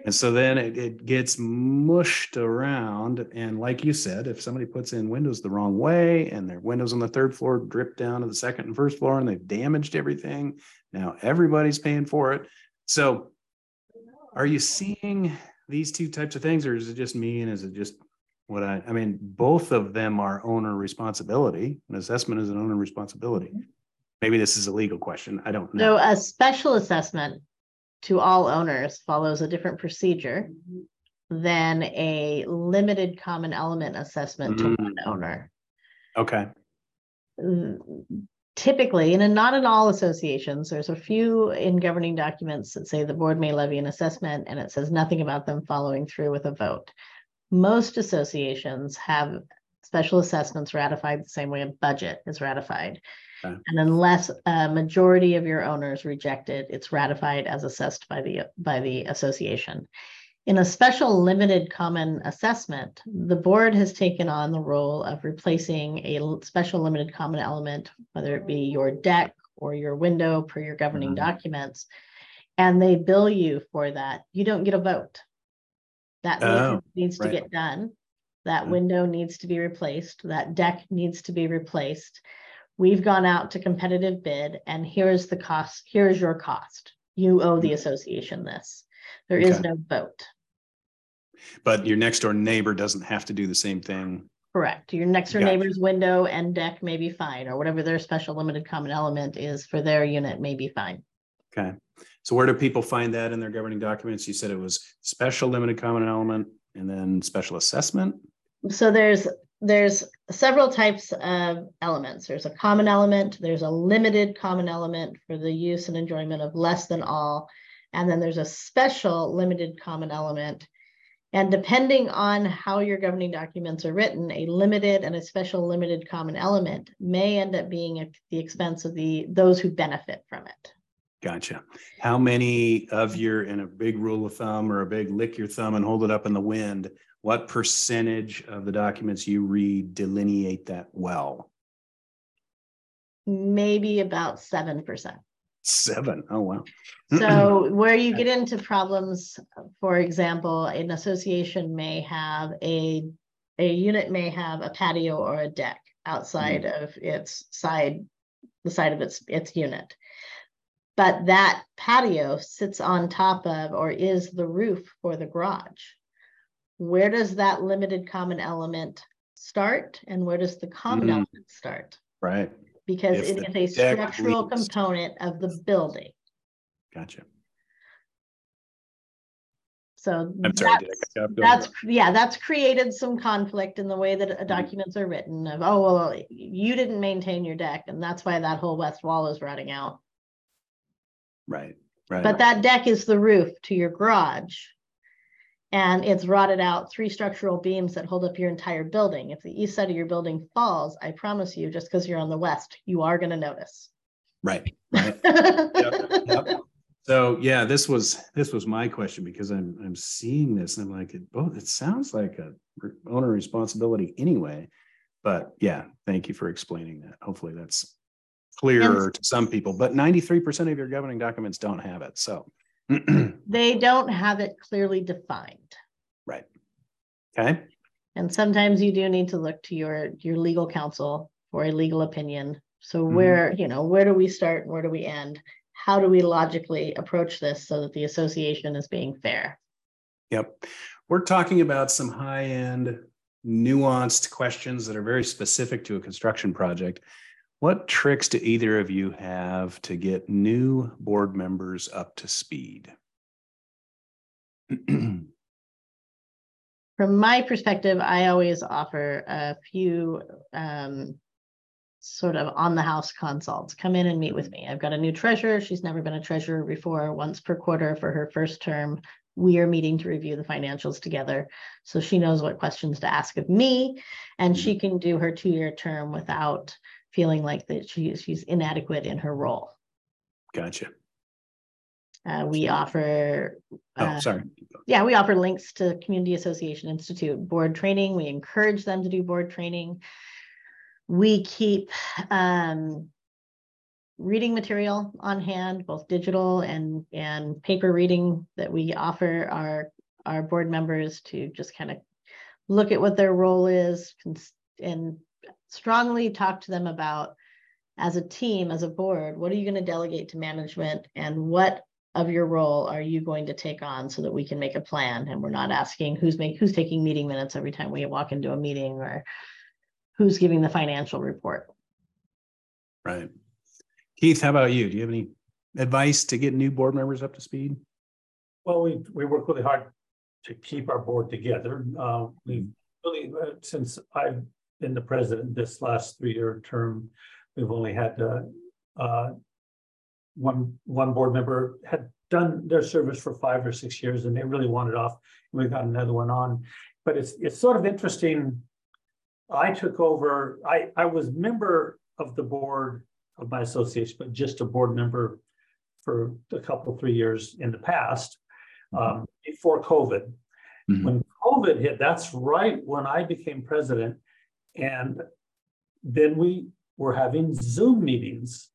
And so then it, it gets mushed around. And like you said, if somebody puts in windows the wrong way and their windows on the third floor drip down to the second and first floor and they've damaged everything, now everybody's paying for it. So are you seeing these two types of things or is it just me and is it just what I, I mean, both of them are owner responsibility. An assessment is an owner responsibility. Mm-hmm. Maybe this is a legal question. I don't know. So a special assessment to all owners follows a different procedure mm-hmm. than a limited common element assessment to mm-hmm. one Mm. owner. Okay. Mm, Typically, and in- not in all associations, there's a few in governing documents that say the board may levy an assessment and it says nothing about them following through with a vote. Most associations have special assessments ratified the same way a budget is ratified. Okay. And unless a majority of your owners reject it, it's ratified as assessed by the, by the association. In a special limited common assessment, the board has taken on the role of replacing a special limited common element, whether it be your deck or your window per your governing Mhm. documents. And they bill you for that. You don't get a vote. That Oh, needs to get done. That Mhm. window needs to be replaced. That deck needs to be replaced. We've gone out to competitive bid and here's the cost, here's your cost. You owe the association this. There is Okay. no vote. But your next door neighbor doesn't have to do the same thing. Correct. Your next door Gotcha. neighbor's window and deck may be fine, or whatever their special limited common element is for their unit may be fine. Okay. So where do people find that in their governing documents? You said it was special limited common element and then special assessment. So there's, there's several types of elements. There's a common element, there's a limited common element for the use and enjoyment of less than all. And then there's a special limited common element. And depending on how your governing documents are written, a limited and a special limited common element may end up being at the expense of the, those who benefit from it. Gotcha. How many of your, in a big rule of thumb or a big lick your thumb and hold it up in the wind, what percentage of the documents you read delineate that well? Maybe about seven percent. Seven. Oh, wow. So (clears throat) where you get into problems, for example, an association may have a, a unit may have a patio or a deck outside of its side, the side of its, its unit. but that patio sits on top of or is the roof for the garage. Where does that limited common element start and where does the common Mm. element start? Right. Because If it the is a deck structural leaks. component of the building. Gotcha. So I'm sorry. Dick. that's, I got- that's, yeah, that's created some conflict in the way that Mm-hmm. uh, documents are written of, oh, well, you didn't maintain your deck and that's why that whole west wall is rotting out. Right. Right. But that deck is the roof to your garage. And it's rotted out three structural beams that hold up your entire building. If the east side of your building falls, I promise you, just because you're on the west, you are gonna notice. right. Right. (laughs) Yep. So yeah, this was this was my question because I'm I'm seeing this and I'm like, it both it sounds like a owner responsibility anyway. But yeah, thank you for explaining that. Hopefully that's clearer to some people, but 93% of your governing documents don't have it. So (clears throat) They don't have it clearly defined. right. Okay. And sometimes you do need to look to your, your legal counsel for a legal opinion. So Mhm. where, you know, where do we start and where do we end? How do we logically approach this so that the association is being fair? Yep. We're talking about some high end, nuanced questions that are very specific to a construction project. What tricks do either of you have to get new board members up to speed? (clears throat) From my perspective, I always offer a few um, sort of on the house consults. Come in and meet with me. I've got a new treasurer. She's never been a treasurer before, once per quarter for her first term. We are meeting to review the financials together. So she knows what questions to ask of me and she can do her two-year term without feeling like that she she's inadequate in her role. Gotcha. Uh, we offer Oh, uh, sorry. yeah, we offer links to Community Association Institute board training. We encourage them to do board training. We keep um, reading material on hand, both digital and and paper reading that we offer our our board members to just kind of look at what their role is and strongly talk to them about as a team, as a board, what are you going to delegate to management and what of your role are you going to take on so that we can make a plan and we're not asking who's make who's taking meeting minutes every time we walk into a meeting or who's giving the financial report. Right. Keith, how about you? Do you have any advice to get new board members up to speed? Well, we, we work really hard to keep our board together. Uh, we've really, uh, since I've been the president this last three-year term, we've only had, uh, uh, one, one board member had done their service for five or six years and they really wanted off. and We got another one on, but it's, it's sort of interesting. I took over, I, I was member of the board of my association, but just a board member for a couple, three years in the past um, before COVID. Mhm. When COVID hit, that's right when I became president. And then we were having Zoom meetings.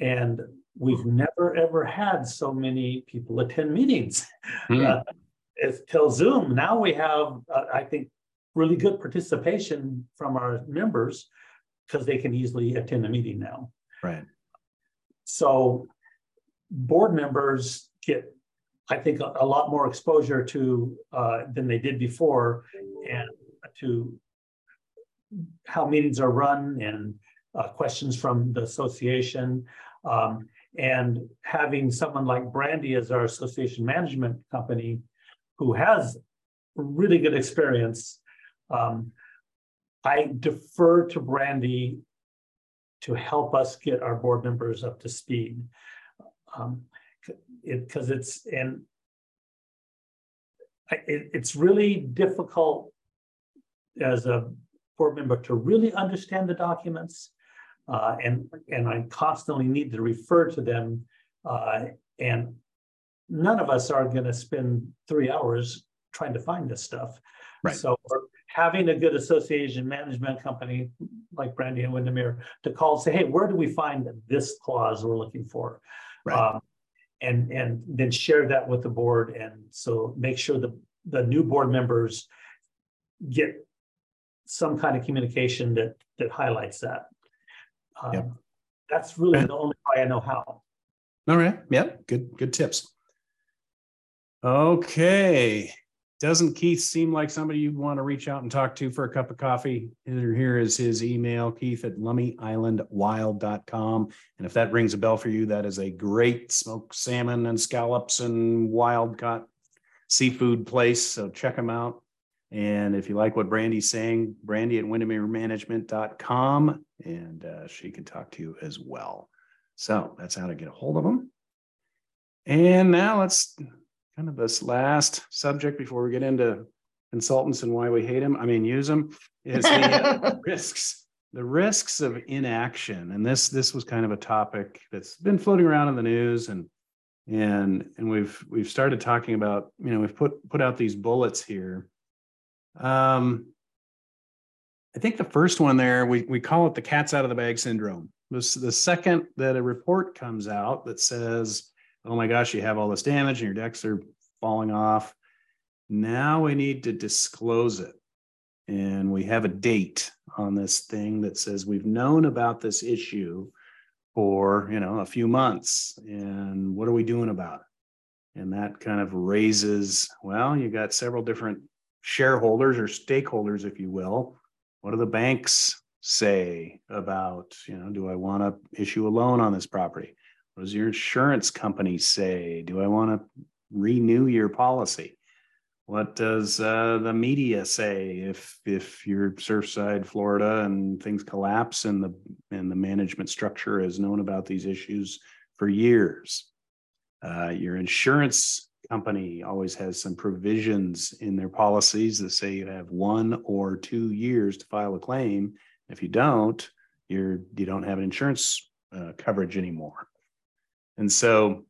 And we've never, ever had so many people attend meetings. Hmm. Uh, It's till Zoom. Now we have, uh, I think, really good participation from our members because they can easily attend a meeting now. Right. So board members get, I think, a, a lot more exposure to uh, than they did before, and to how meetings are run and uh, questions from the association. Um, and having someone like Brandye as our association management company, who has really good experience, um, I defer to Brandye to help us get our board members up to speed. Um, it, because it's, and it, it's really difficult as a board member to really understand the documents. Uh, and, and I constantly need to refer to them. Uh, and none of us are gonna spend three hours trying to find this stuff. Right. So having a good association management company like Brandye and Windermere to call and say, hey, where do we find this clause we're looking for? Right. Um, and, and then share that with the board. And so make sure the, the new board members get some kind of communication that, that highlights that. Um, Yep. that's really the only way I know how. All right. Yep. Good, good tips. Okay. Doesn't Keith seem like somebody you'd want to reach out and talk to for a cup of coffee? Here here is his email, keith at lummiislandwild.com. And if that rings a bell for you, that is a great smoked salmon and scallops and wild caught seafood place. So check them out. And if you like what Brandye's saying, Brandye at windermeremanagement.com and uh, she can talk to you as well. So that's how to get a hold of them. And now let's kind of this last subject before we get into consultants and why we hate them. I mean, use them is the uh, (laughs) risks, the risks of inaction. And this this was kind of a topic that's been floating around in the news and and and we've we've started talking about you know we've put put out these bullets here. Um, I think the first one there we we call it the cat's out of the bag syndrome. The second that a report comes out that says oh my gosh, you have all this damage and your decks are falling off. Now we need to disclose it. And we have a date on this thing that says we've known about this issue for, you know, a few months. And what are we doing about it? And that kind of raises, well, you got several different shareholders or stakeholders, if you will. What do the banks say about, you know, do I want to issue a loan on this property? What does your insurance company say? Do I want to renew your policy? What does uh, the media say if if you're Surfside, Florida, and things collapse and the and the management structure has known about these issues for years? Uh, your insurance company always has some provisions in their policies that say you have one or two years to file a claim. If you don't, you're you don't have an insurance uh, coverage anymore. And so,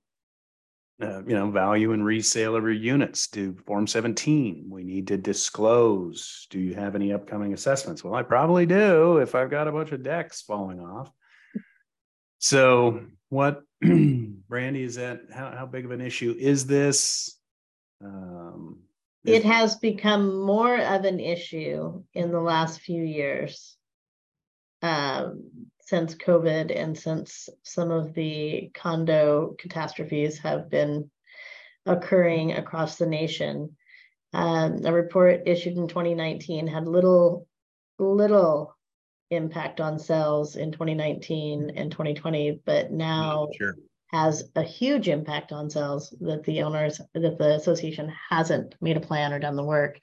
uh, you know, value and resale of your units to Form 17. We need to disclose. Do you have any upcoming assessments? Well, I probably do if I've got a bunch of decks falling off. So, what, (clears throat) Brandye, is that? How, how big of an issue is this? Um, it has become more of an issue in the last few years. Um, since COVID and since some of the condo catastrophes have been occurring across the nation. Um, a report issued in 2019 had little, little impact on sales in 2019 and 2020, but now sure. has a huge impact on sales that the owners, that the association hasn't made a plan or done the work.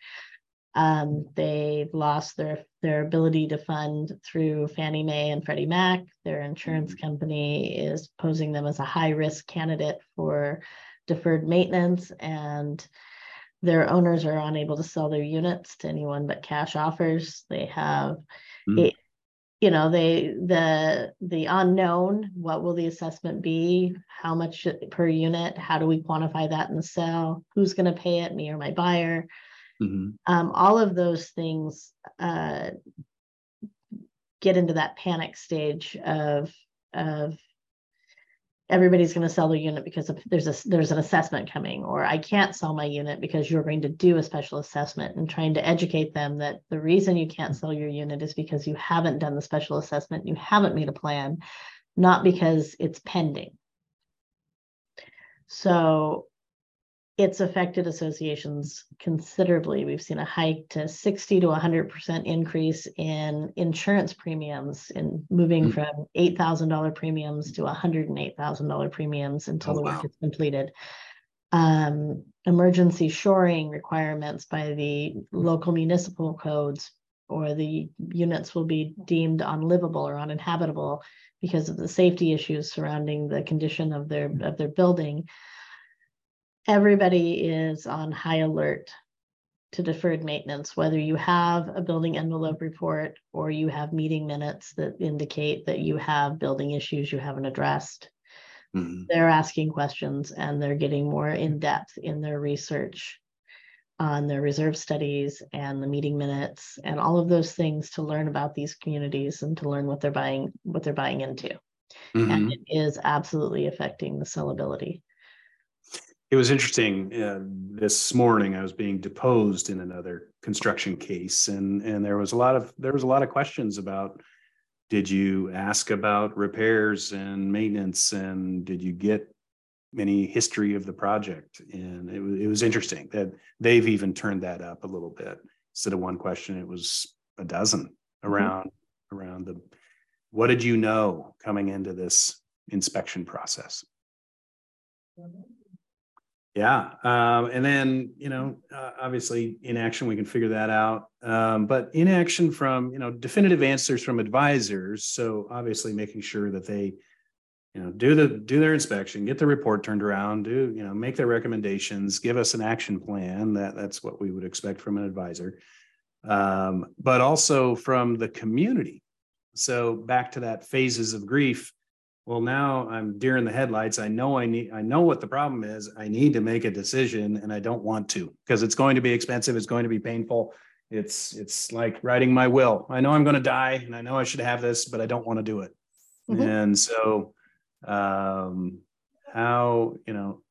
Um, they've lost their their ability to fund through Fannie Mae and Freddie Mac. Their insurance mm-hmm. company is posing them as a high risk candidate for deferred maintenance, and their owners are unable to sell their units to anyone but cash offers. They have, mm. You know, they the the unknown. What will the assessment be? How much per unit? How do we quantify that in the sale? Who's going to pay it? Me or my buyer? Mm-hmm. Um, all of those things uh, get into that panic stage of of everybody's going to sell their unit because there's a there's an assessment coming or i can't sell my unit because you're going to do a special assessment and trying to educate them that the reason you can't sell your unit is because you haven't done the special assessment you haven't made a plan not because it's pending. So it's affected associations considerably. We've seen a hike to 60 to 100% increase in insurance premiums in moving mm-hmm. from $8,000 premiums to $108,000 premiums until oh, the work wow. is completed. Um, emergency shoring requirements by the local municipal codes or the units will be deemed unlivable or uninhabitable because of the safety issues surrounding the condition of their of their building everybody is on high alert to deferred maintenance, whether you have a building envelope report or you have meeting minutes that indicate that you have building issues you haven't addressed. Mm-hmm. They're asking questions and they're getting more in depth in their research on their reserve studies and the meeting minutes and all of those things to learn about these communities and to learn what they're buying what they're buying into. Mm-hmm. And it is absolutely affecting the sellability it was interesting uh, this morning i was being deposed in another construction case and and there was a lot of there was a lot of questions about did you ask about repairs and maintenance and did you get any history of the project? And it was, it was interesting that they've even turned that up a little bit. Instead of one question, it was a dozen around, around the, what did you know coming into this inspection process? Yeah, um, and then you know, uh, obviously inaction we can figure that out. Um, but inaction from you know definitive answers from advisors. So obviously making sure that they, you know, do the do their inspection, get the report turned around, do you know, make their recommendations, give us an action plan. That that's what we would expect from an advisor. Um, but also from the community. So back to that phases of grief well now i'm deer in the headlights. I know i need i know what the problem is. I need to make a decision and i don't want to because it's going to be expensive. It's going to be painful. It's it's like writing my will. I know i'm going to die and i know i should have this but i don't want to do it. Mm-hmm. and so um how you know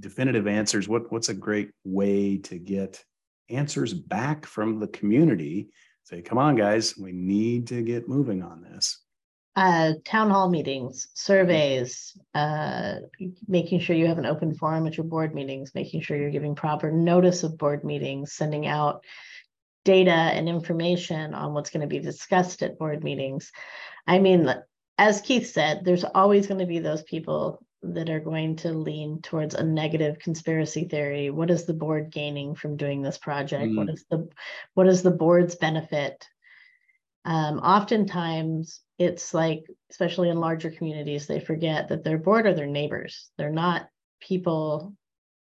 definitive answers what what's a great way to get answers back from the community? Say come on guys we need to get moving on this uh, town hall meetings, surveys, uh, making sure you have an open forum at your board meetings, making sure you're giving proper notice of board meetings, sending out data and information on what's going to be discussed at board meetings. I mean, as Keith said, there's always going to be those people that are going to lean towards a negative conspiracy theory. What is the board gaining from doing this project? Mm. What is the what is the board's benefit? Um, oftentimes it's like, especially in larger communities, they forget that their board are their neighbors. They're not people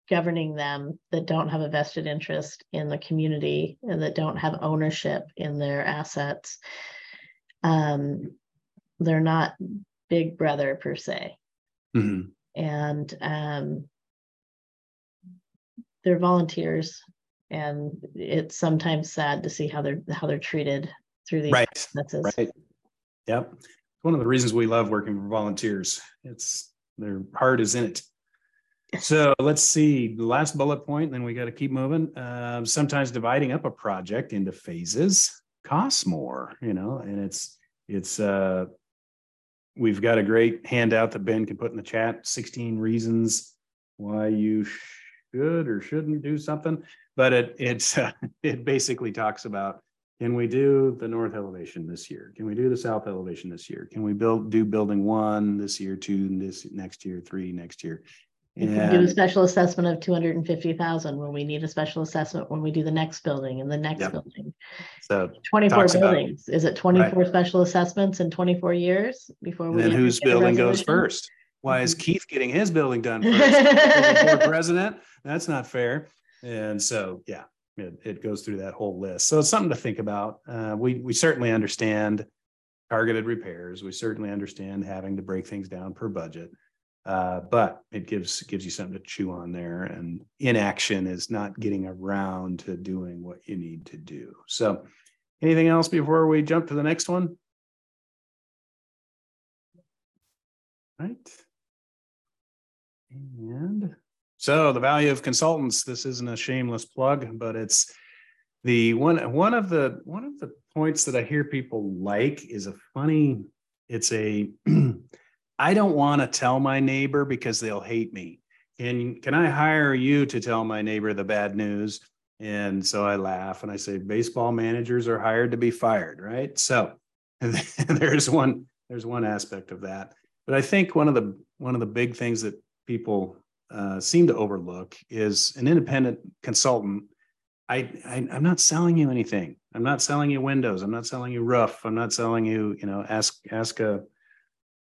governing them that don't have a vested interest in the community and that don't have ownership in their assets. Um, they're not big brother per se. Mm-hmm. And um, they're volunteers and it's sometimes sad to see how they're how they're treated through these right. processes. Right. Yep. One of the reasons we love working for volunteers. It's their heart is in it. So let's see the last bullet point, then we got to keep moving. Uh, sometimes dividing up a project into phases costs more, you know, and it's it's uh we've got a great handout that Ben can put in the chat 16 reasons why you should or shouldn't do something. But it it's uh, (laughs) it basically talks about can we do the north elevation this year? Can we do the south elevation this year? Can we build do building one this year, two this next year, three next year? And do a special assessment of two hundred and fifty thousand when we need a special assessment when we do the next building and the next yep. building. So twenty-four buildings. About, Is it twenty-four right. special assessments in twenty-four years before we? And whose building goes first? Why is mm-hmm. Keith getting his building done (laughs) first? president? That's not fair. And so, yeah, it, it goes through that whole list. So it's something to think about. Uh, we we certainly understand targeted repairs. We certainly understand having to break things down per budget. Uh, but it gives gives you something to chew on there. And inaction is not getting around to doing what you need to do. So, anything else before we jump to the next one? Right. And so the value of consultants. This isn't a shameless plug, but it's the one one of the one of the points that I hear people like is a funny. It's a (clears throat) I don't want to tell my neighbor because they'll hate me. Can can I hire you to tell my neighbor the bad news? And so I laugh and I say, baseball managers are hired to be fired, right? So (laughs) there's one there's one aspect of that. But I think one of the one of the big things that people uh, seem to overlook is an independent consultant. I, I am not selling you anything. I'm not selling you windows. I'm not selling you roof. I'm not selling you. You know, ask ask a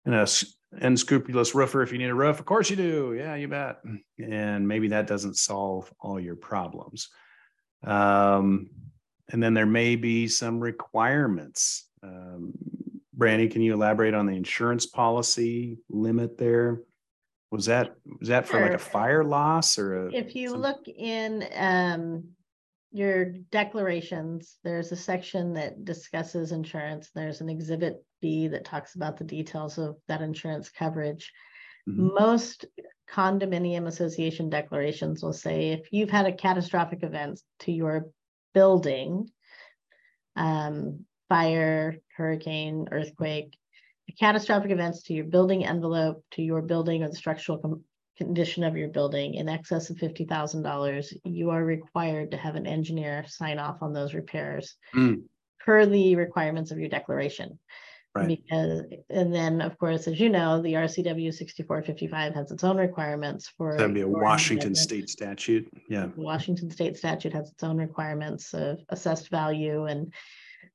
you know unscrupulous roofer if you need a roof. Of course you do. Yeah, you bet. And maybe that doesn't solve all your problems. Um, and then there may be some requirements. Um, Brandye, can you elaborate on the insurance policy limit there? Was that was that for like a fire loss or a? If you some... look in um, your declarations, there's a section that discusses insurance. There's an exhibit B that talks about the details of that insurance coverage. Mm-hmm. Most condominium association declarations will say if you've had a catastrophic event to your building, um, fire, hurricane, earthquake, catastrophic events to your building envelope, to your building or the structural condition of your building in excess of fifty thousand dollars, you are required to have an engineer sign off on those repairs Mm. per the requirements of your declaration. Right. Because, and then, of course, as you know, the RCW sixty-four fifty-five has its own requirements for. That'd be a Washington state statute. Yeah. Washington state statute has its own requirements of assessed value and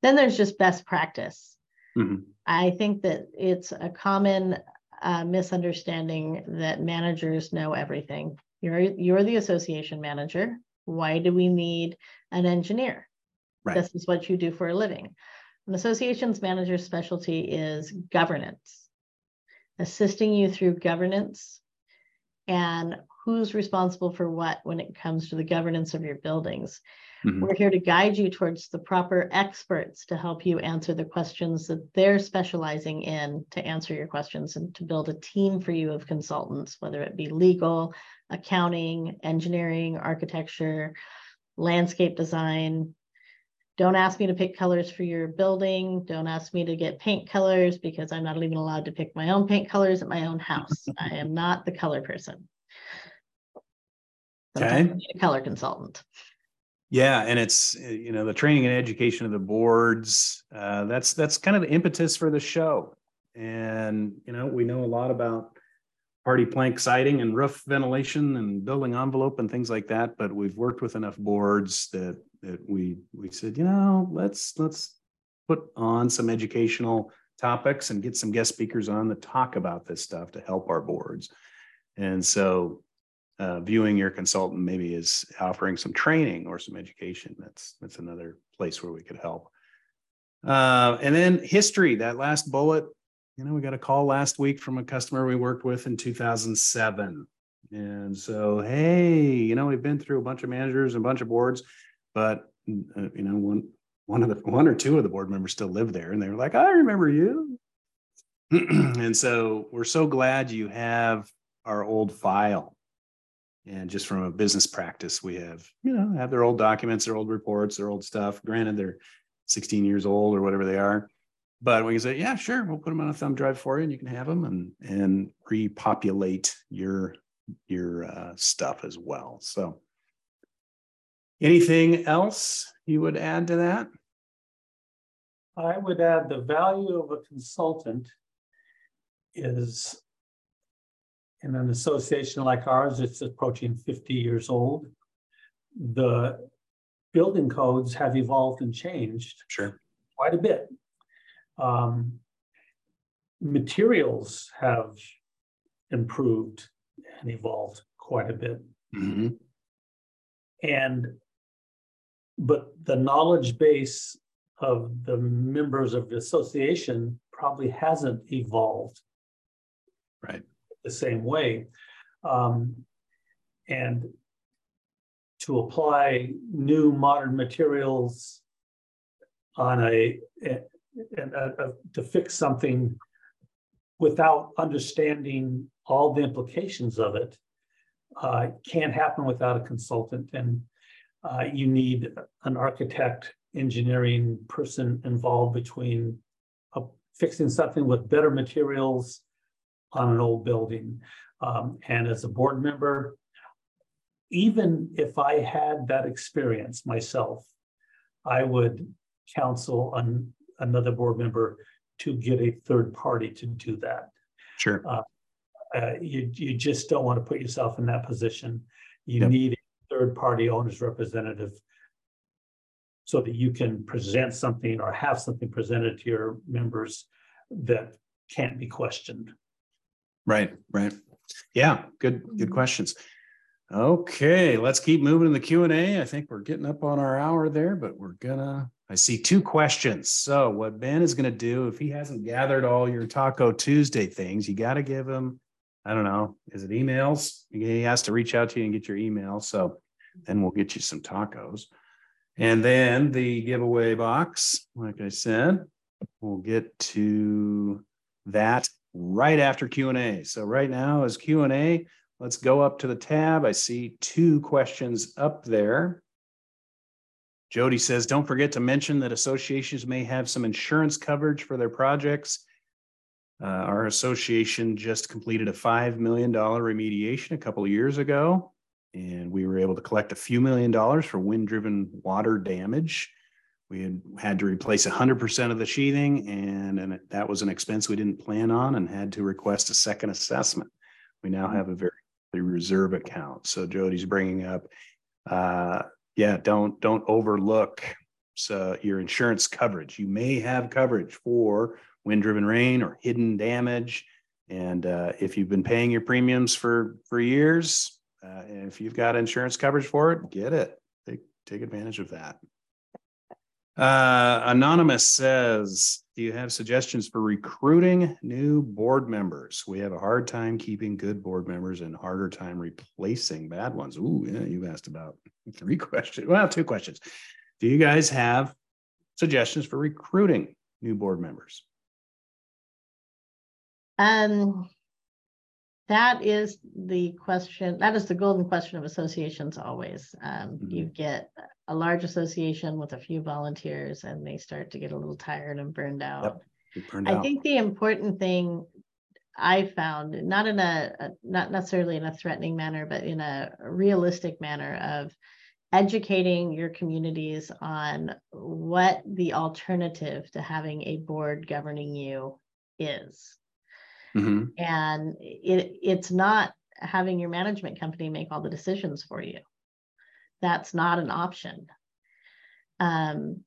then there's just best practice. Mhm. I think that it's a common uh, misunderstanding that managers know everything. You're, you're the association manager. Why do we need an engineer? Right. This is what you do for a living. An association's manager's specialty is governance, assisting you through governance and who's responsible for what when it comes to the governance of your buildings. Mhm. We're here to guide you towards the proper experts to help you answer the questions that they're specializing in to answer your questions and to build a team for you of consultants, whether it be legal, accounting, engineering, architecture, landscape design. Don't ask me to pick colors for your building. Don't ask me to get paint colors because I'm not even allowed to pick my own paint colors at my own house. (laughs) I am not the color person. Okay. A color consultant. Yeah, and it's you know the training and education of the boards. Uh, that's that's kind of the impetus for the show. And you know we know a lot about Hardie plank siding and roof ventilation and building envelope and things like that. But we've worked with enough boards that that we we said you know let's let's put on some educational topics and get some guest speakers on to talk about this stuff to help our boards. And so uh, viewing your consultant maybe is offering some training or some education. That's that's another place where we could help. Uh, and then history, that last bullet. You know, we got a call last week from a customer we worked with in 2007. And so, hey, you know, we've been through a bunch of managers and a bunch of boards, but uh, you know, one one of the one or two of the board members still live there, and they were like, "I remember you." (clears throat) and so, we're so glad you have our old file and just from a business practice, we have, you know, have their old documents, their old reports, their old stuff. Granted, they're 16 years old or whatever they are. But we can say, yeah, sure, we'll put them on a thumb drive for you and you can have them and and repopulate your your uh, stuff as well. So anything else you would add to that? I would add the value of a consultant is in an association like ours, it's approaching fifty years old. The building codes have evolved and changed Sure. quite a bit. Um, materials have improved and evolved quite a bit. Mhm. And but the knowledge base of the members of the association probably hasn't evolved Right. The same way. Um, and to apply new modern materials on a, uh, uh, to fix something without understanding all the implications of it uh, can't happen without a consultant. And uh, you need an architect, engineering person involved between uh, fixing something with better materials on an old building. Um, and as a board member, even if I had that experience myself, I would counsel on another board member to get a third party to do that. Sure. Uh, you, you just don't want to put yourself in that position. You Yep. need a third party owner's representative so that you can present something or have something presented to your members that can't be questioned. Right, right. Yeah, good, good mm-hmm. questions. Okay, let's keep moving in the Q and A. I think we're getting up on our hour there, but we're gonna, I see two questions. So what Ben is gonna do, if he hasn't gathered all your Taco Tuesday things, you gotta give him, I don't know, is it emails? He has to reach out to you and get your email, so then we'll get you some tacos. And then the giveaway box, like I said, we'll get to that right after Q and A. So right now is Q and A. Let's go up to the tab. I see two questions up there. Jody says, don't forget to mention that associations may have some insurance coverage for their projects. Uh, our association just completed a five million dollar remediation a couple of years ago. And we were able to collect a few million dollars for wind-driven water damage. We had had to replace hundred percent of the sheathing and, and that was an expense we didn't plan on and had to request a second assessment. We now have a very reserve account. So Jody's bringing up, uh, yeah, don't don't overlook so your insurance coverage. You may have coverage for wind-driven rain or hidden damage, and uh, if you've been paying your premiums for for years, uh, if you've got insurance coverage for it, get it. Take take advantage of that. Uh, Anonymous says, do you have suggestions for recruiting new board members? We have a hard time keeping good board members and harder time replacing bad ones. Ooh, yeah, you've asked about (laughs) three questions. Well, two questions. Do you guys have suggestions for recruiting new board members? Um, that is the question, that is the golden question of associations always. Um, Mhm. you get a large association with a few volunteers and they start to get a little tired and burned out. It turned I out- think the important thing I found, not in a, a- not necessarily in a threatening manner, but in a realistic manner of educating your communities on what the alternative to having a board governing you is. Mhm. And it, it's not having your management company make all the decisions for you. That's not an option. Um,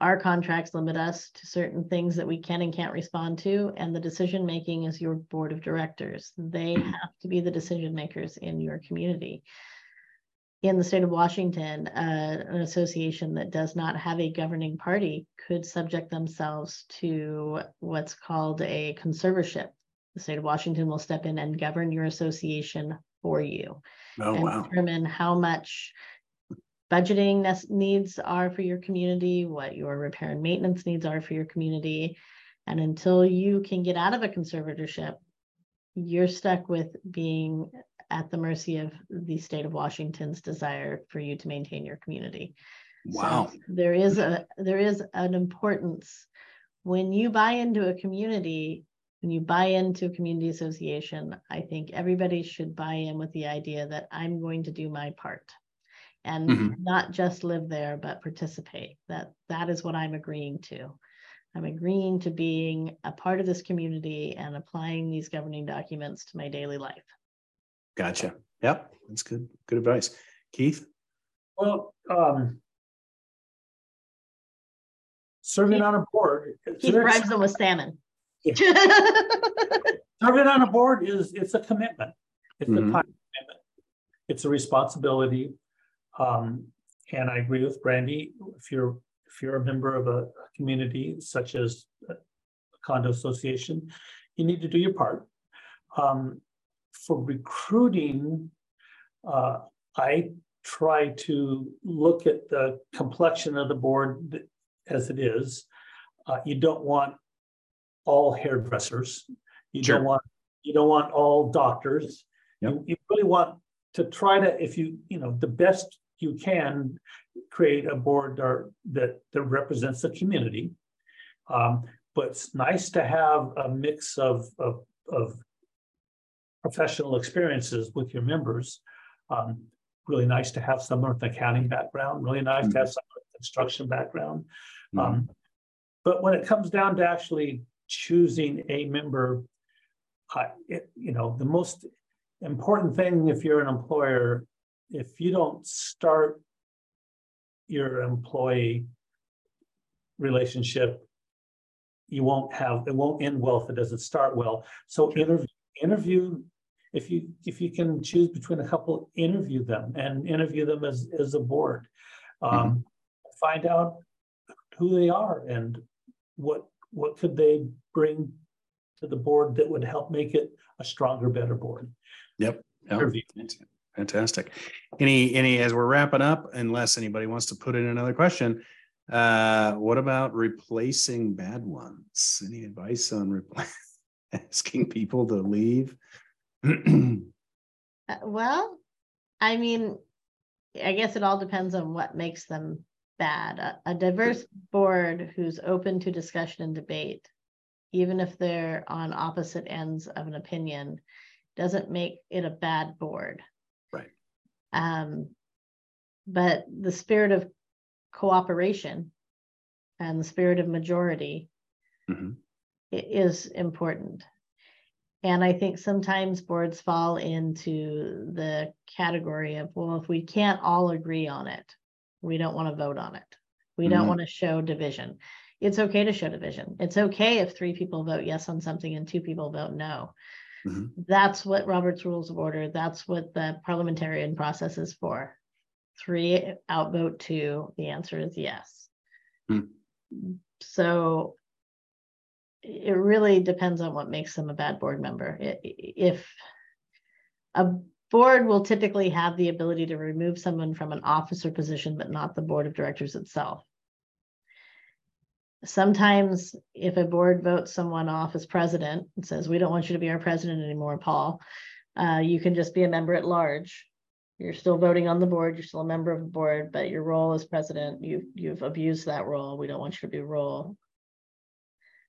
our contracts limit us to certain things that we can and can't respond to, and the decision making is your board of directors. They have to be the decision makers in your community. In the state of Washington, uh, an association that does not have a governing party could subject themselves to what's called a conservatorship. The state of Washington will step in and govern your association for you Oh, and wow. determine how much budgeting needs are for your community, what your repair and maintenance needs are for your community. And until you can get out of a conservatorship, you're stuck with being at the mercy of the state of Washington's desire for you to maintain your community. So Wow. There is a, there is an importance. When you buy into a community, when you buy into a community association, I think everybody should buy in with the idea that I'm going to do my part. And Mhm. not just live there, but participate. That, that is what I'm agreeing to. I'm agreeing to being a part of this community and applying these governing documents to my daily life. Gotcha. Yep, that's good. Good advice. Keith? Well, um. Serving on a board. He bribes them with salmon. (laughs) Serving on a board is, it's a commitment. It's a time commitment. It's a responsibility. Um, and I agree with Brandye, if you're, if you're a member of a community such as a condo association, you need to do your part. Um, for recruiting, uh, I try to look at the complexion of the board as it is. Uh, you don't want all hairdressers. You Sure. don't want, you don't want all doctors. Yep. You, you really want to try to, if you, you know, the best you can, create a board or that, that represents the community. Um, but it's nice to have a mix of, of, of professional experiences with your members. Um, really nice to have someone with an accounting background, really nice to have someone with construction background. Mm-hmm. Um, but when it comes down to actually choosing a member, uh, it, you know, the most important thing if you're an employer, if you don't start your employee relationship, you won't have, it won't end well if it doesn't start well. So interview, interview, if you, if you can choose between a couple, interview them and interview them as, as a board. Um, find out who they are and what, what could they bring to the board that would help make it a stronger, better board. Yep. Yep. Interview. Fantastic. Any, any, as we're wrapping up, unless anybody wants to put in another question, uh, what about replacing bad ones? Any advice on repla- (laughs) asking people to leave? (clears throat) Uh, Well, I mean, I guess it all depends on what makes them bad. A, a diverse board who's open to discussion and debate, even if they're on opposite ends of an opinion, doesn't make it a bad board. Right. Um, but the spirit of cooperation and the spirit of majority Mhm. is important. And I think sometimes boards fall into the category of, well, if we can't all agree on it, we don't want to vote on it. We don't Mhm. want to show division. It's okay to show division. It's okay if three people vote yes on something and two people vote no. Mhm. That's what Robert's Rules of Order, that's what the parliamentarian process is for. Three outvote two, the answer is yes. Hmm. So it really depends on what makes them a bad board member. If a board will typically have the ability to remove someone from an officer position, but not the board of directors itself. Sometimes if a board votes someone off as president and says, we don't want you to be our president anymore, Paul, uh, you can just be a member at large. You're still voting on the board, you're still a member of the board, but your role as president, you've, you've abused that role. We don't want you to be a role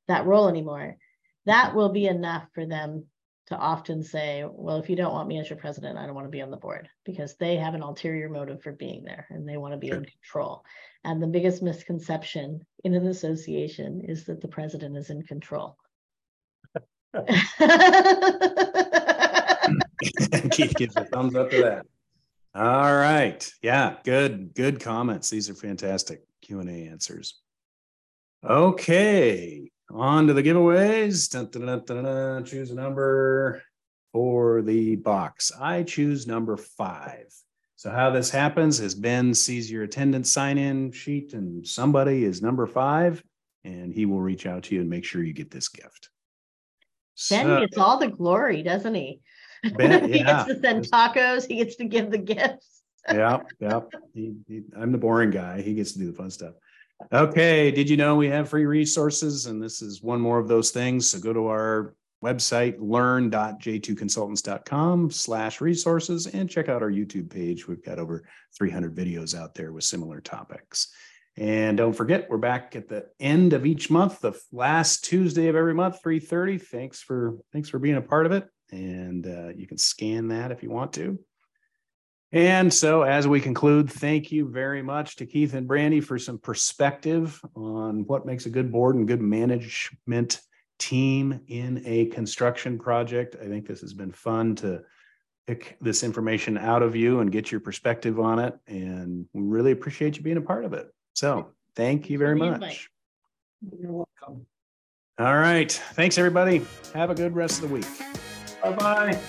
that role anymore. That will be enough for them to often say, well, if you don't want me as your president, I don't want to be on the board because they have an ulterior motive for being there and they want to be in control. And the biggest misconception in an association is that the president is in control. (laughs) (laughs) Keith gives a thumbs up to that. All right. Yeah, good, good comments. These are fantastic Q and A answers. Okay, on to the giveaways. Dun, dun, dun. Choose a number for the box. I choose number five. So how this happens is Ben sees your attendance sign-in sheet and somebody is number five, and he will reach out to you and make sure you get this gift. Ben So- gets all the glory, doesn't he? (laughs) Ben- He yeah. gets to send tacos, he gets to give the gifts. yeah, yeah. (laughs) He, he, I'm the boring guy. He gets to do the fun stuff. Okay, did you know we have free resources? And this is one more of those things. So go to our website, learn.j2consultants.com slash resources and check out our YouTube page. We've got over 300 videos out there with similar topics. And don't forget, we're back at the end of each month, the last Tuesday of every month, 3:30. Thanks for thanks for being a part of it. And uh, you can scan that if you want to. And so as we conclude, thank you very much to Keith and Brandye for some perspective on what makes a good board and good management team in a construction project. I think this has been fun to pick this information out of you and get your perspective on it. And we really appreciate you being a part of it. So thank you very Thanks for the much. You're welcome. All right. Thanks, everybody. Have a good rest of the week. Bye-bye.